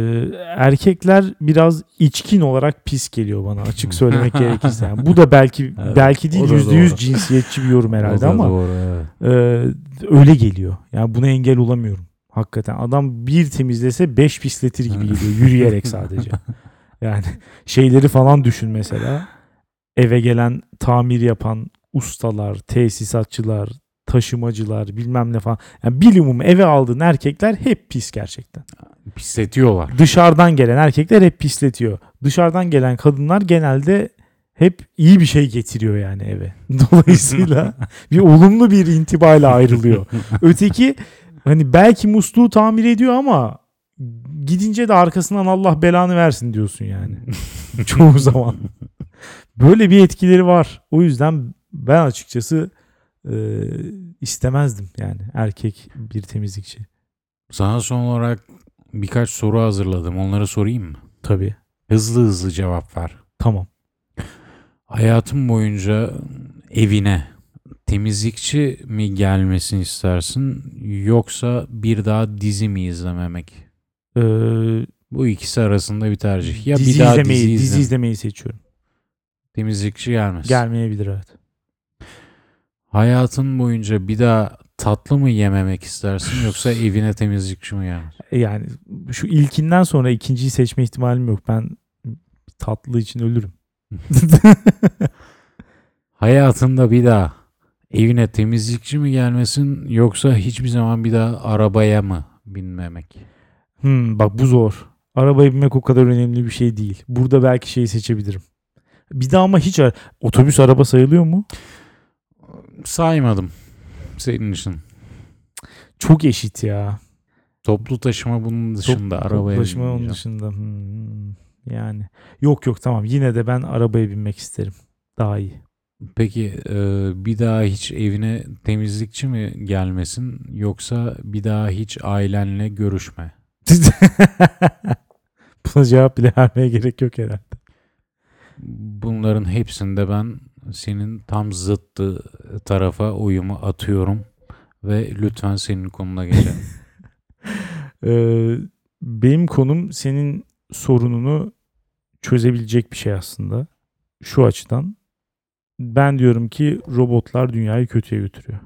erkekler biraz içkin olarak pis geliyor bana açık söylemek gerekirse. Yani bu da belki Evet, belki değil yüzde yüz cinsiyetçi bir yorum herhalde ama doğru, evet. e, öyle geliyor. Yani buna engel olamıyorum. Hakikaten adam bir temizlese beş pisletir gibi geliyor yürüyerek sadece. Yani şeyleri falan düşün mesela. Eve gelen tamir yapan ustalar, tesisatçılar, taşımacılar bilmem ne falan. Yani bilimum eve aldığın erkekler hep pis gerçekten. Pisletiyorlar. Dışarıdan gelen erkekler hep pisletiyor. Dışarıdan gelen kadınlar genelde hep iyi bir şey getiriyor yani eve. Dolayısıyla bir olumlu bir intibayla ayrılıyor. Öteki hani belki musluğu tamir ediyor ama gidince de arkasından Allah belanı versin diyorsun yani. Çoğu zaman. Böyle bir etkileri var. O yüzden ben açıkçası e, istemezdim yani erkek bir temizlikçi. Sana son olarak birkaç soru hazırladım. Onları sorayım mı? Tabii. Hızlı hızlı cevap ver. Tamam. Hayatın boyunca evine temizlikçi mi gelmesini istersin yoksa bir daha dizi mi izlememek? Ee, Bu ikisi arasında bir tercih. Ya dizi bir daha izlemeyi, dizi, dizi izle. izlemeyi seçiyorum. temizlikçi gelmesin. Gelmeyebilir evet. Hayatın boyunca bir daha tatlı mı yememek istersin yoksa evine temizlikçi mi gelmez? Yani şu ilkinden sonra ikinciyi seçme ihtimalim yok. Ben tatlı için ölürüm. Hayatında bir daha evine temizlikçi mi gelmesin yoksa hiçbir zaman bir daha arabaya mı binmemek? Hmm, bak bu zor. Arabaya binmek o kadar önemli bir şey değil. Burada belki şeyi seçebilirim. Bir de ama hiç otobüs araba sayılıyor mu? Saymadım senin için. Çok eşit ya. Toplu taşıma bunun dışında Top- arabaya toplaşma onun dışında. Hmm, yani yok yok tamam yine de ben arabaya binmek isterim. Daha iyi. Peki e, bir daha hiç evine temizlikçi mi gelmesin yoksa bir daha hiç ailenle görüşme? Buna cevap bile vermeye gerek yok herhalde. Bunların hepsinde ben senin tam zıttı tarafa oyumu atıyorum ve lütfen senin konuna geçelim. Ee, benim konum senin sorununu çözebilecek bir şey aslında. Şu açıdan. Ben diyorum ki robotlar dünyayı kötüye götürüyor.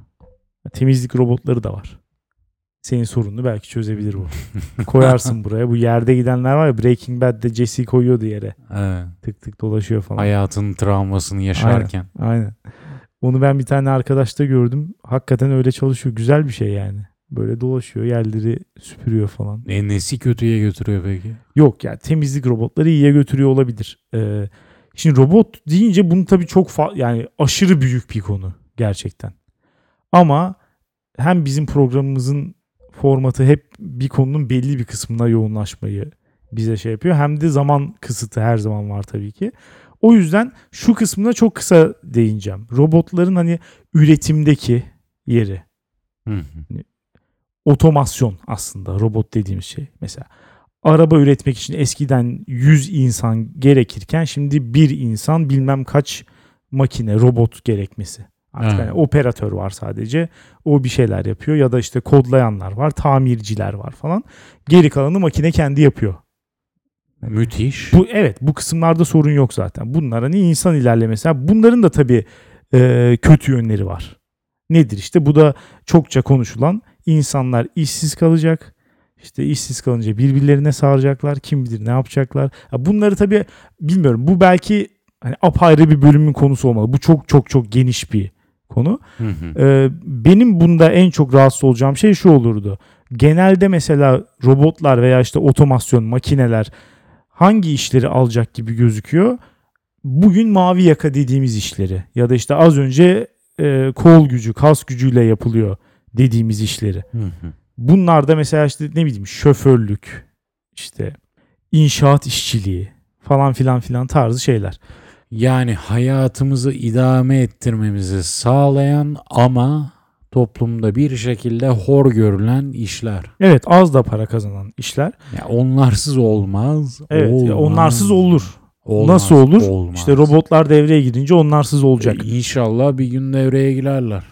Temizlik robotları da var. Senin sorununu belki çözebilir bu. Koyarsın buraya. Bu yerde gidenler var ya Breaking Bad'de Jesse koyuyordu yere. Evet. Tık tık dolaşıyor falan. Hayatın travmasını yaşarken. Aynen. Onu ben bir tane arkadaşta gördüm. Hakikaten öyle çalışıyor. Güzel bir şey yani. Böyle dolaşıyor, yerleri süpürüyor falan. E, nesi kötüye götürüyor peki? Yok ya temizlik robotları iyiye götürüyor olabilir. Ee, şimdi robot deyince bunu tabii çok yani aşırı büyük bir konu gerçekten. Ama hem bizim programımızın formatı hep bir konunun belli bir kısmına yoğunlaşmayı bize şey yapıyor. Hem de zaman kısıtı her zaman var tabii ki. O yüzden şu kısmına çok kısa değineceğim. Robotların hani üretimdeki yeri Hı hı. otomasyon aslında robot dediğimiz şey. Mesela araba üretmek için eskiden 100 insan gerekirken şimdi bir insan bilmem kaç makine robot gerekmesi. Artık hani operatör var sadece. O bir şeyler yapıyor ya da işte kodlayanlar var, tamirciler var falan. Geri kalanı makine kendi yapıyor. Müthiş. Bu evet bu kısımlarda sorun yok zaten. Bunlar hani insan ilerlemesi. Bunların da tabii e, kötü yönleri var. Nedir işte bu da çokça konuşulan insanlar işsiz kalacak. İşte işsiz kalınca birbirlerine saracaklar. Kim bilir ne yapacaklar. Ha, bunları tabii bilmiyorum. Bu belki hani apayrı bir bölümün konusu olmalı. Bu çok çok çok geniş bir konu. Hı hı. Ee, benim bunda en çok rahatsız olacağım şey şu olurdu. Genelde mesela robotlar veya işte otomasyon, makineler hangi işleri alacak gibi gözüküyor? Bugün mavi yaka dediğimiz işleri ya da işte az önce e, kol gücü, kas gücüyle yapılıyor dediğimiz işleri. Hı hı. Bunlar da mesela işte ne bileyim şoförlük, işte inşaat işçiliği falan filan filan tarzı şeyler. Yani hayatımızı idame ettirmemizi sağlayan ama toplumda bir şekilde hor görülen işler. Evet az da para kazanan işler. Ya onlarsız olmaz. Evet olmaz, onlarsız olur. olmaz, Nasıl olur? Olmaz. İşte robotlar devreye girince onlarsız olacak. E, İnşallah bir gün devreye girerler.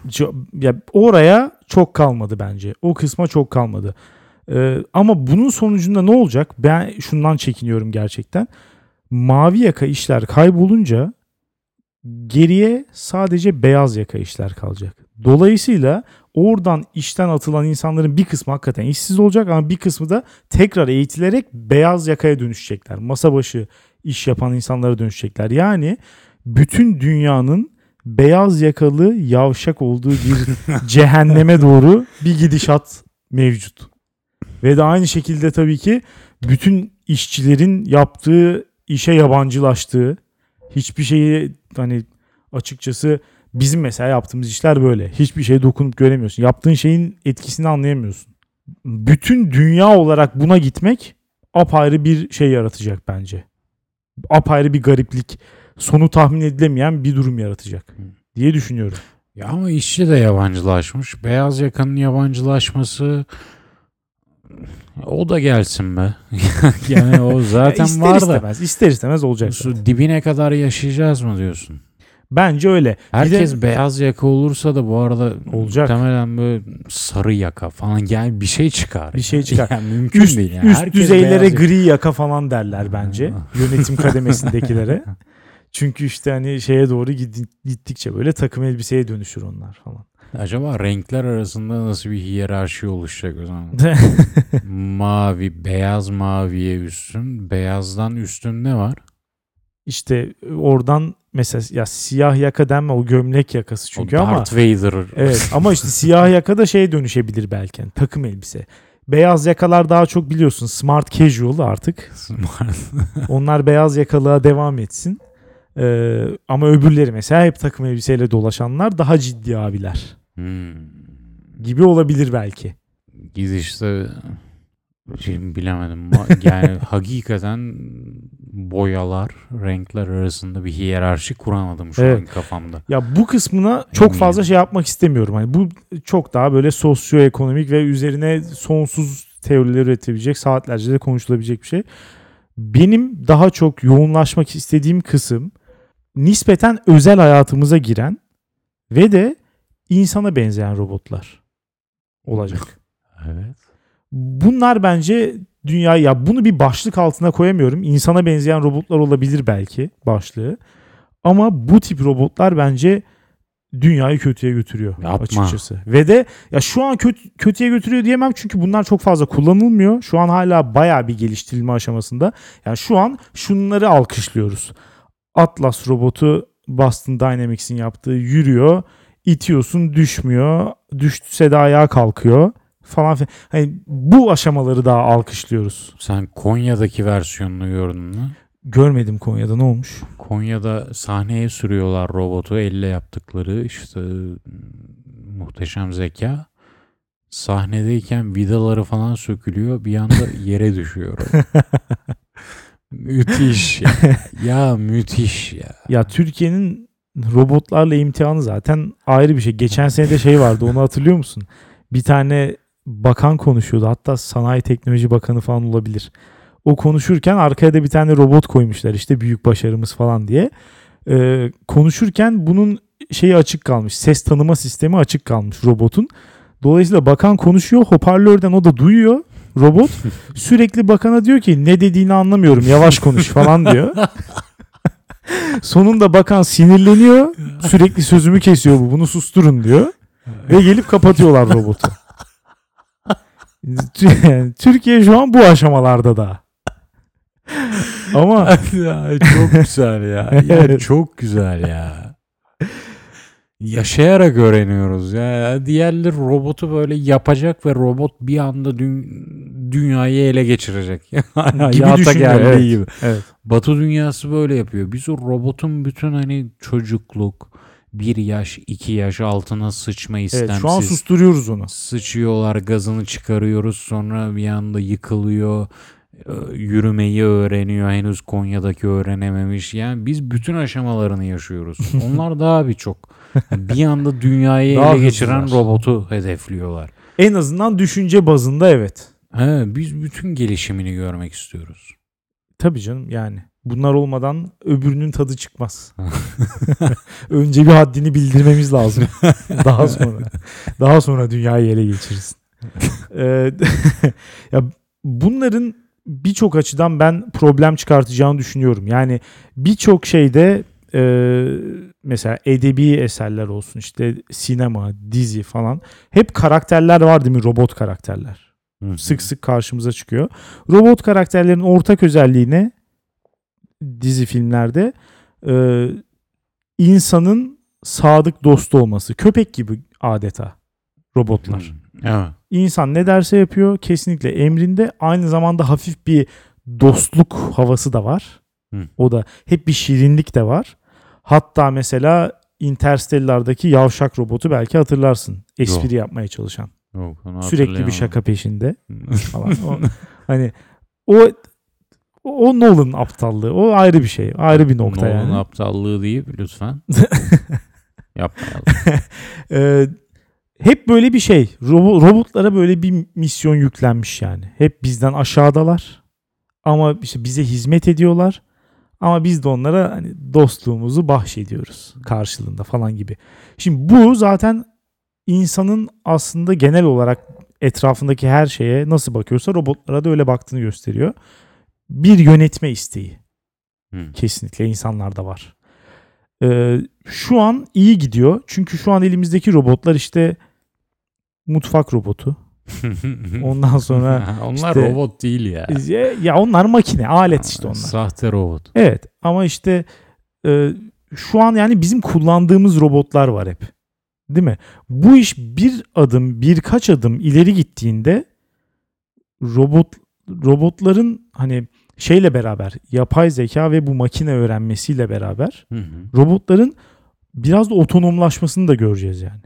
Ya oraya çok kalmadı bence. O kısma çok kalmadı. Ee, ama bunun sonucunda ne olacak? Ben şundan çekiniyorum gerçekten. Mavi yaka işler kaybolunca geriye sadece beyaz yaka işler kalacak. Dolayısıyla oradan işten atılan insanların bir kısmı hakikaten işsiz olacak ama bir kısmı da tekrar eğitilerek beyaz yakaya dönüşecekler. Masa başı iş yapan insanlara dönüşecekler. Yani bütün dünyanın beyaz yakalı yavşak olduğu bir cehenneme doğru bir gidişat mevcut. Ve de aynı şekilde tabii ki bütün işçilerin yaptığı işe yabancılaştığı, hiçbir şeyi hani açıkçası bizim mesela yaptığımız işler böyle. Hiçbir şeye dokunup göremiyorsun. Yaptığın şeyin etkisini anlayamıyorsun. Bütün dünya olarak buna gitmek apayrı bir şey yaratacak bence. Apayrı bir gariplik, sonu tahmin edilemeyen bir durum yaratacak diye düşünüyorum. Ya ama işçi de yabancılaşmış. Beyaz yakanın yabancılaşması o da gelsin be. yani o zaten ister var da. istemez, ister istemez olacak. Su dibine kadar yaşayacağız mı diyorsun? Bence öyle. Bir de- Herkes beyaz yaka olursa da bu arada Olacak. muhtemelen böyle sarı yaka falan gel bir şey çıkar. Bir şey çıkar. Yani mümkün üst, değil. Yani. üst Herkes düzeylere yaka- gri yaka falan derler bence. Yönetim kademesindekilere. Çünkü işte hani şeye doğru gittikçe böyle takım elbiseye dönüşür onlar falan. Acaba renkler arasında nasıl bir hiyerarşi oluşacak o zaman? Mavi, beyaz maviye üstün. Beyazdan üstün ne var? işte oradan mesela ya siyah yaka denme o gömlek yakası çünkü o ama Darth Vader. evet ama işte siyah yaka da şeye dönüşebilir belki yani takım elbise. Beyaz yakalar daha çok biliyorsun smart casual artık. Onlar beyaz yakalığa devam etsin. Ee, ama öbürleri mesela hep takım elbiseyle dolaşanlar daha ciddi abiler Hmm. gibi olabilir belki. Gidişte şey bilemedim. Yani hakikaten boyalar, renkler arasında bir hiyerarşi kuramadım şu Evet. an kafamda. Ya bu kısmına çok Eminim. fazla şey yapmak istemiyorum. Hani bu çok daha böyle sosyoekonomik ve üzerine sonsuz teoriler üretebilecek, saatlerce de konuşulabilecek bir şey. Benim daha çok yoğunlaşmak istediğim kısım nispeten özel hayatımıza giren ve de insana benzeyen robotlar olacak. Evet. Bunlar bence dünya ya bunu bir başlık altına koyamıyorum. İnsana benzeyen robotlar olabilir belki başlığı. Ama bu tip robotlar bence dünyayı kötüye götürüyor Yapma. açıkçası. Ve de ya şu an kötü, kötüye götürüyor diyemem çünkü bunlar çok fazla kullanılmıyor. Şu an hala bayağı bir geliştirilme aşamasında. Yani şu an şunları alkışlıyoruz. Atlas robotu Boston Dynamics'in yaptığı yürüyor, itiyorsun düşmüyor, düştüse de ayağa kalkıyor falan filan. Hani bu aşamaları daha alkışlıyoruz. Sen Konya'daki versiyonunu gördün mü? Görmedim Konya'da ne olmuş? Konya'da sahneye sürüyorlar robotu elle yaptıkları işte muhteşem zeka. Sahnedeyken vidaları falan sökülüyor bir anda yere düşüyor. müthiş ya. ya müthiş ya. Ya Türkiye'nin robotlarla imtihanı zaten ayrı bir şey. Geçen sene de şey vardı onu hatırlıyor musun? Bir tane bakan konuşuyordu. Hatta Sanayi Teknoloji Bakanı falan olabilir. O konuşurken arkaya da bir tane robot koymuşlar işte büyük başarımız falan diye. Ee, konuşurken bunun şeyi açık kalmış. Ses tanıma sistemi açık kalmış robotun. Dolayısıyla bakan konuşuyor. Hoparlörden o da duyuyor robot. Sürekli bakana diyor ki ne dediğini anlamıyorum yavaş konuş falan diyor. Sonunda bakan sinirleniyor. Sürekli sözümü kesiyor bu. Bunu susturun diyor. Ve gelip kapatıyorlar robotu. Türkiye şu an bu aşamalarda da. Ama ya çok güzel ya. ya çok güzel ya. Yaşayarak öğreniyoruz ya. Diğerleri robotu böyle yapacak ve robot bir anda dü- dünyayı ele geçirecek. Hayata düşünüyor, evet. gibi. evet. Batı dünyası böyle yapıyor. Biz o robotun bütün hani çocukluk, bir yaş, iki yaş altına sıçma evet istemsiz. şu an susturuyoruz onu. Sıçıyorlar, gazını çıkarıyoruz. Sonra bir anda yıkılıyor. e, yürümeyi öğreniyor henüz Konya'daki öğrenememiş. Yani biz bütün aşamalarını yaşıyoruz. Onlar daha birçok. Bir anda dünyayı Daha ele geçiren hızlılar. robotu hedefliyorlar. En azından düşünce bazında evet. He, biz bütün gelişimini görmek istiyoruz. Tabii canım yani. Bunlar olmadan öbürünün tadı çıkmaz. Önce bir haddini bildirmemiz lazım. daha sonra. Daha sonra dünyayı ele geçirirsin. Ee, ya bunların birçok açıdan ben problem çıkartacağını düşünüyorum. Yani birçok şeyde e, mesela edebi eserler olsun işte sinema, dizi falan hep karakterler var değil mi? Robot karakterler sık sık karşımıza çıkıyor. Robot karakterlerin ortak özelliği ne? Dizi filmlerde e, insanın sadık dostu olması. Köpek gibi adeta robotlar. Evet. İnsan ne derse yapıyor kesinlikle emrinde. Aynı zamanda hafif bir dostluk havası da var. Hı. O da hep bir şirinlik de var. Hatta mesela Interstellar'daki yavşak robotu belki hatırlarsın. Espri yapmaya çalışan. Yok, onu Sürekli bir şaka peşinde falan. O, hani o o Nolan aptallığı. O ayrı bir şey. Ayrı bir nokta Nolan yani. aptallığı deyip lütfen yapmayalım. Ee, hep böyle bir şey. Robo- robotlara böyle bir misyon yüklenmiş yani. Hep bizden aşağıdalar. Ama işte bize hizmet ediyorlar. Ama biz de onlara hani dostluğumuzu bahşediyoruz karşılığında falan gibi. Şimdi bu zaten insanın aslında genel olarak etrafındaki her şeye nasıl bakıyorsa robotlara da öyle baktığını gösteriyor. Bir yönetme isteği Hı. kesinlikle insanlarda var. Ee, şu an iyi gidiyor. Çünkü şu an elimizdeki robotlar işte mutfak robotu. Ondan sonra onlar işte- robot değil ya. ya, onlar makine, alet işte onlar. Sahte robot. Evet ama işte e, şu an yani bizim kullandığımız robotlar var hep. Değil mi? Bu iş bir adım, birkaç adım ileri gittiğinde robot robotların hani şeyle beraber yapay zeka ve bu makine öğrenmesiyle beraber Hı hı. robotların biraz da otonomlaşmasını da göreceğiz yani.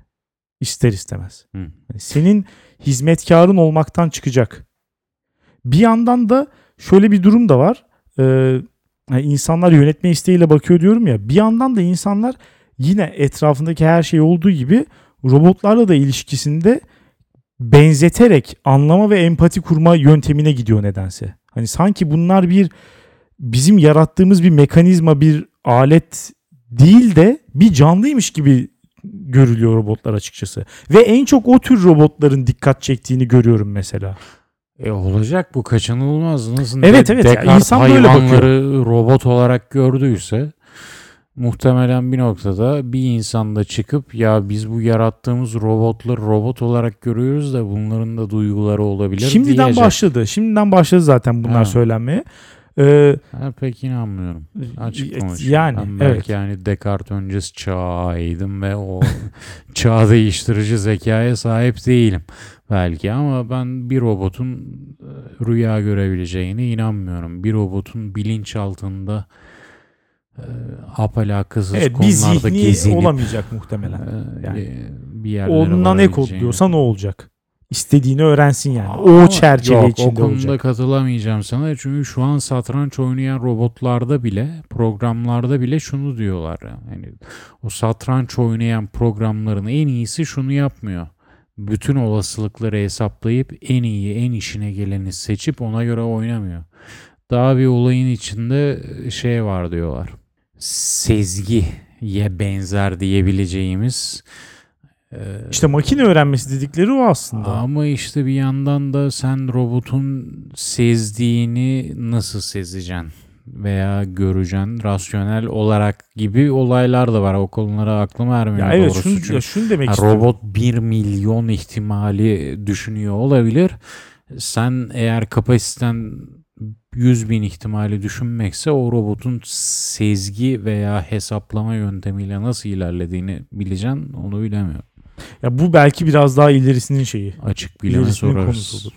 İster istemez. Hı. Yani senin hizmetkarın olmaktan çıkacak. Bir yandan da şöyle bir durum da var. Ee, yani insanlar yönetme isteğiyle bakıyor diyorum ya. Bir yandan da insanlar yine etrafındaki her şey olduğu gibi robotlarla da ilişkisinde benzeterek anlama ve empati kurma yöntemine gidiyor nedense. Hani sanki bunlar bir bizim yarattığımız bir mekanizma, bir alet değil de bir canlıymış gibi görülüyor robotlar açıkçası. Ve en çok o tür robotların dikkat çektiğini görüyorum mesela. E olacak bu kaçınılmaz. Nasıl Evet, De- evet ya, Descartes insan böyle hayvanları robot olarak gördüyse muhtemelen bir noktada bir insan da çıkıp ya biz bu yarattığımız robotları robot olarak görüyoruz da bunların da duyguları olabilir Şimdiden diyecek. başladı. Şimdiden başladı zaten bunlar Ha. söylenmeye. Ee, Ha, pek inanmıyorum. Açık konuşayım. yani ben belki evet. yani Descartes öncesi çağıydım ve o çağ değiştirici zekaya sahip değilim belki ama ben bir robotun e, rüya görebileceğine inanmıyorum. Bir robotun bilinç altında e, apalakasız Evet konularda gezinip olamayacak muhtemelen. e, Yani bir yerlere Ondan ne varabileceğine- kodluyorsa ne olacak? İstediğini öğrensin yani. Ama o çerçeve yok, içinde o konuda olacak. katılamayacağım sana. Çünkü şu an satranç oynayan robotlarda bile, programlarda bile şunu diyorlar. Yani o satranç oynayan programların en iyisi şunu yapmıyor. Bütün olasılıkları hesaplayıp en iyi, en işine geleni seçip ona göre oynamıyor. Daha bir olayın içinde şey var diyorlar. Sezgiye benzer diyebileceğimiz e, İşte makine öğrenmesi dedikleri o aslında. ama işte bir yandan da sen robotun sezdiğini nasıl sezeceksin veya göreceksin rasyonel olarak gibi olaylar da var. O konulara aklım ermiyor ya evet doğrusu. şunu, Çünkü ya şunu demek ha, istiyorum. robot 1 milyon ihtimali düşünüyor olabilir. Sen eğer kapasiten 100 bin ihtimali düşünmekse o robotun sezgi veya hesaplama yöntemiyle nasıl ilerlediğini bileceksin onu bilemiyorum. Ya bu belki biraz daha ilerisinin şeyi. Açık İlerisinin sorarız.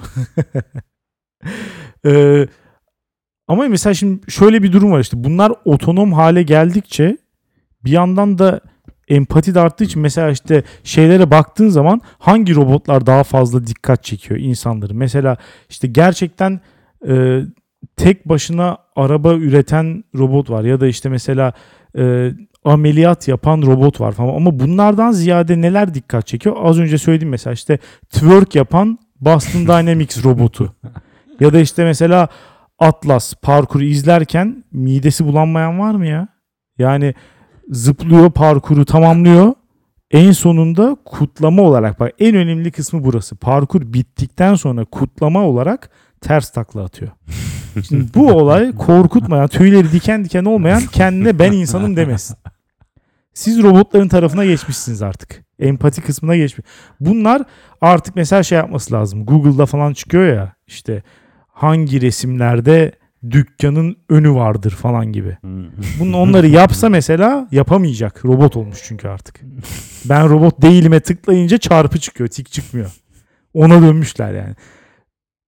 Ee, ama mesela şimdi şöyle bir durum var işte. Bunlar otonom hale geldikçe bir yandan da empati de arttığı için mesela işte şeylere baktığın zaman hangi robotlar daha fazla dikkat çekiyor insanları? Mesela işte gerçekten e, tek başına araba üreten robot var ya da işte mesela e, ameliyat yapan robot var falan ama bunlardan ziyade neler dikkat çekiyor? Az önce söyledim mesela işte twerk yapan Boston Dynamics robotu ya da işte mesela Atlas parkuru izlerken midesi bulanmayan var mı ya? Yani zıplıyor parkuru tamamlıyor. En sonunda kutlama olarak bak en önemli kısmı burası. Parkur bittikten sonra kutlama olarak ters takla atıyor. Şimdi bu olay korkutmayan, tüyleri diken diken olmayan kendine ben insanım demesin. Siz robotların tarafına geçmişsiniz artık. Empati kısmına geçmiş. Bunlar artık mesela şey yapması lazım. Google'da falan çıkıyor ya işte hangi resimlerde dükkanın önü vardır falan gibi. Bunun onları yapsa mesela yapamayacak. Robot olmuş çünkü artık. Ben robot değilime tıklayınca çarpı çıkıyor, tik çıkmıyor. Ona dönmüşler yani.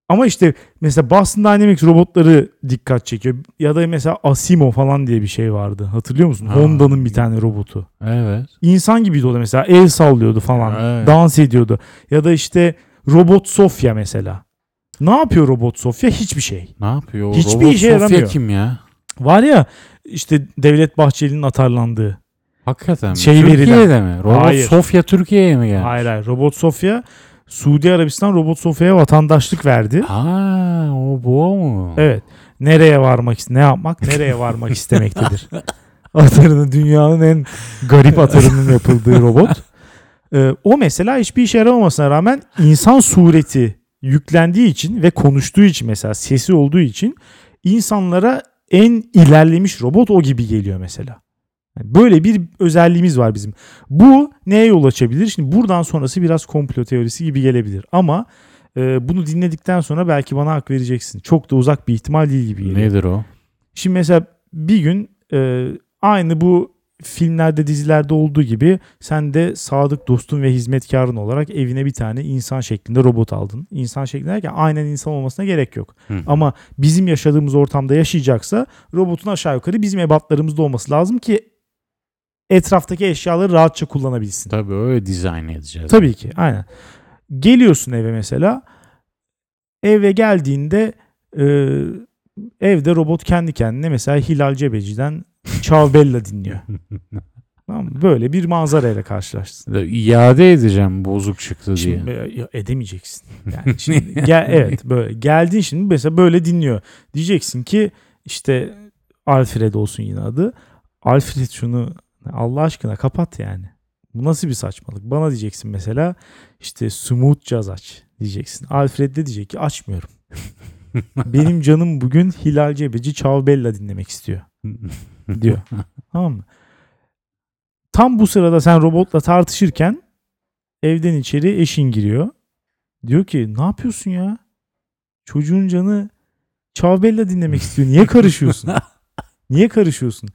Ama işte mesela Boston Dynamics robotları dikkat çekiyor. Ya da mesela Asimo falan diye bir şey vardı. Hatırlıyor musun? Ha. Honda'nın bir tane robotu. Evet. İnsan gibiydi o da mesela. El sallıyordu falan. Evet. Dans ediyordu. Ya da işte Robot Sofya mesela. Ne yapıyor Robot Sofya? Hiçbir şey. Ne yapıyor? Hiçbir Robot işe Sofya yaramıyor. kim ya? Var ya işte Devlet Bahçeli'nin atarlandığı. Hakikaten mi? Şey Türkiye'de verilen. mi? Robot Hayır. Sofya Türkiye'ye mi geldi? Hayır hayır. Robot Sofya Suudi Arabistan Robot Sofya'ya vatandaşlık verdi. Ha, o bu mu? Evet. Nereye varmak, ne yapmak, nereye varmak istemektedir. Atarının dünyanın en garip atarının yapıldığı robot. Ee, o mesela hiçbir işe yaramamasına rağmen insan sureti yüklendiği için ve konuştuğu için mesela sesi olduğu için insanlara en ilerlemiş robot o gibi geliyor mesela. Böyle bir özelliğimiz var bizim. Bu neye yol açabilir? Şimdi buradan sonrası biraz komplo teorisi gibi gelebilir. Ama e, bunu dinledikten sonra belki bana hak vereceksin. Çok da uzak bir ihtimal değil gibi geliyor. Nedir o? Şimdi mesela bir gün e, aynı bu filmlerde dizilerde olduğu gibi sen de sadık dostun ve hizmetkarın olarak evine bir tane insan şeklinde robot aldın. İnsan şeklinde derken aynen insan olmasına gerek yok. Hı. Ama bizim yaşadığımız ortamda yaşayacaksa robotun aşağı yukarı bizim ebatlarımızda olması lazım ki etraftaki eşyaları rahatça kullanabilsin. Tabii öyle dizayn edeceğiz. Tabii ki aynen. Geliyorsun eve mesela. Eve geldiğinde e, evde robot kendi kendine mesela Hilal Cebeci'den Ciao Bella dinliyor. tamam mı? Böyle bir manzarayla karşılaştın. İade edeceğim bozuk çıktı diye. Şimdi e, ya edemeyeceksin. Yani şimdi gel, evet böyle geldin şimdi mesela böyle dinliyor. Diyeceksin ki işte Alfred olsun yine adı. Alfred şunu Allah aşkına kapat yani. Bu nasıl bir saçmalık? Bana diyeceksin mesela işte smooth jazz aç diyeceksin. Alfred de diyecek ki açmıyorum. Benim canım bugün Hilal Cebeci Ciao Bella dinlemek istiyor diyor. Tamam mı? Tam bu sırada sen robotla tartışırken evden içeri eşin giriyor. Diyor ki ne yapıyorsun ya? Çocuğun canı Ciao Bella dinlemek istiyor. Niye karışıyorsun? Niye karışıyorsun?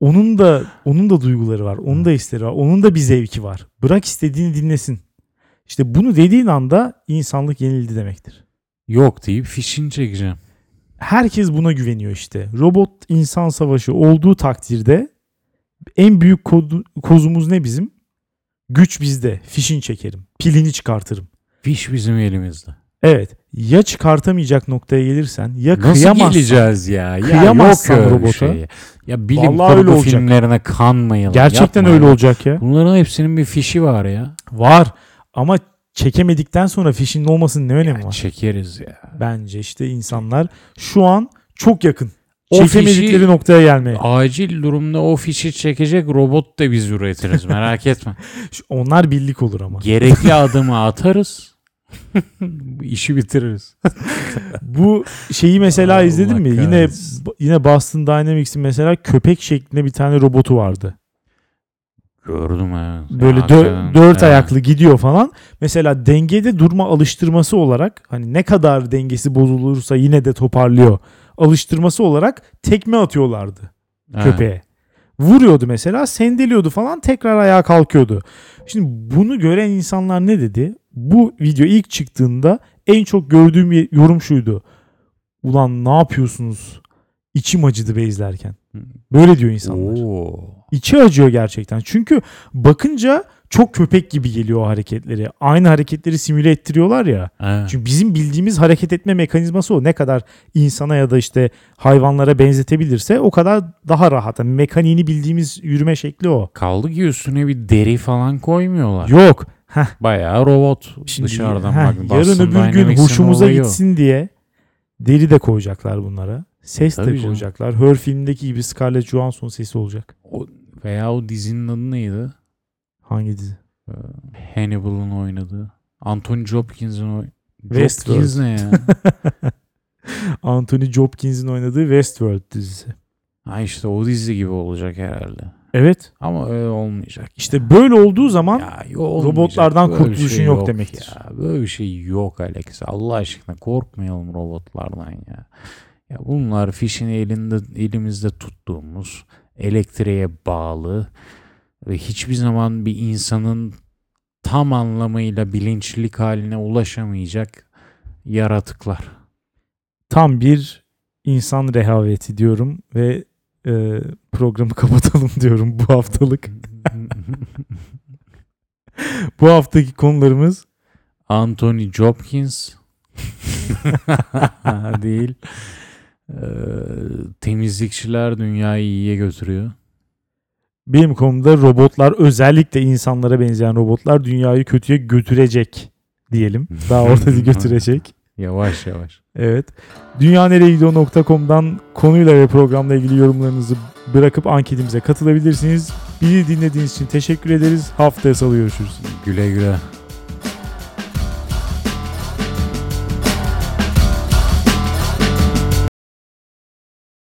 Onun da onun da duyguları var. Onun da hisleri var. Onun da bir zevki var. Bırak istediğini dinlesin. İşte bunu dediğin anda insanlık yenildi demektir. Yok deyip fişini çekeceğim. Herkes buna güveniyor işte. Robot insan savaşı olduğu takdirde en büyük kozumuz ne bizim? Güç bizde. Fişini çekerim. Pilini çıkartırım. Fiş bizim elimizde. Evet. Ya çıkartamayacak noktaya gelirsen ya Nasıl kıyamazsan. geleceğiz ya? Ya Kıyamazsan yok robota. şey. Ya bilim Vallahi kurgu olacak. filmlerine kanmayalım. Gerçekten Yapmayalım. öyle olacak ya. Bunların hepsinin bir fişi var ya. Var. Ama çekemedikten sonra fişinin olmasının ne önemi Ya var? çekeriz ya. Bence işte insanlar şu an çok yakın. O Çekemedikleri fişi- noktaya gelmeye. Acil durumda o fişi çekecek robot da biz üretiriz merak etme. Onlar birlik olur ama. Gerekli adımı atarız. işi bitiririz. Bu şeyi mesela izledin mi? Yine kahretsin. yine Boston Dynamics'in mesela köpek şeklinde bir tane robotu vardı. Gördüm ha. Böyle Ya, dö- dört ha. ayaklı gidiyor falan. Mesela dengede durma alıştırması olarak hani ne kadar dengesi bozulursa yine de toparlıyor. Alıştırması olarak tekme atıyorlardı Ha. köpeğe. Vuruyordu mesela sendeliyordu falan tekrar ayağa kalkıyordu. Şimdi bunu gören insanlar ne dedi? Bu video ilk çıktığında en çok gördüğüm yorum şuydu. Ulan ne yapıyorsunuz? İçim acıdı be izlerken. Böyle diyor insanlar. Oo. İçi acıyor gerçekten. Çünkü bakınca çok köpek gibi geliyor o hareketleri. Aynı hareketleri simüle ettiriyorlar ya. Evet. Çünkü bizim bildiğimiz hareket etme mekanizması o. Ne kadar insana ya da işte hayvanlara benzetebilirse o kadar daha rahat. Yani mekaniğini bildiğimiz yürüme şekli o. Kaldı ki üstüne bir deri falan koymuyorlar. Yok. Bayağı robot Şimdi dışarıdan heh, bak. yarın öbür gün hoşumuza olayı o. gitsin diye deri de koyacaklar bunlara. Ses de Tabii canım. koyacaklar. Her filmdeki gibi Scarlett Johansson sesi olacak. O, veya o dizinin adı neydi? Hangi dizi? Ee, Hannibal'ın oynadığı. Anthony Hopkins'in oy... Westworld. Ne ya? Anthony Hopkins'in oynadığı Westworld dizisi. ha işte o dizi gibi olacak herhalde. Evet. Ama öyle olmayacak. İşte böyle olduğu zaman Ya, robotlardan Böyle kurtuluşun şey yok demektir. Ya. Böyle bir şey yok Alex. Allah aşkına korkmayalım robotlardan ya. Ya bunlar fişini elinde elimizde tuttuğumuz elektriğe bağlı ve hiçbir zaman bir insanın tam anlamıyla bilinçlik haline ulaşamayacak yaratıklar. tam bir insan rehaveti diyorum ve e, programı kapatalım diyorum bu haftalık. Bu haftaki konularımız Anthony Hopkins değil. Ee, temizlikçiler dünyayı iyiye götürüyor. benim konumda robotlar özellikle insanlara benzeyen robotlar dünyayı kötüye götürecek diyelim. Daha değil, götürecek. Yavaş yavaş. Evet. Dünyaneregidiyor.com'dan konuyla ve programla ilgili yorumlarınızı bırakıp anketimize katılabilirsiniz. Bizi dinlediğiniz için teşekkür ederiz. Haftaya salı görüşürüz. Güle güle.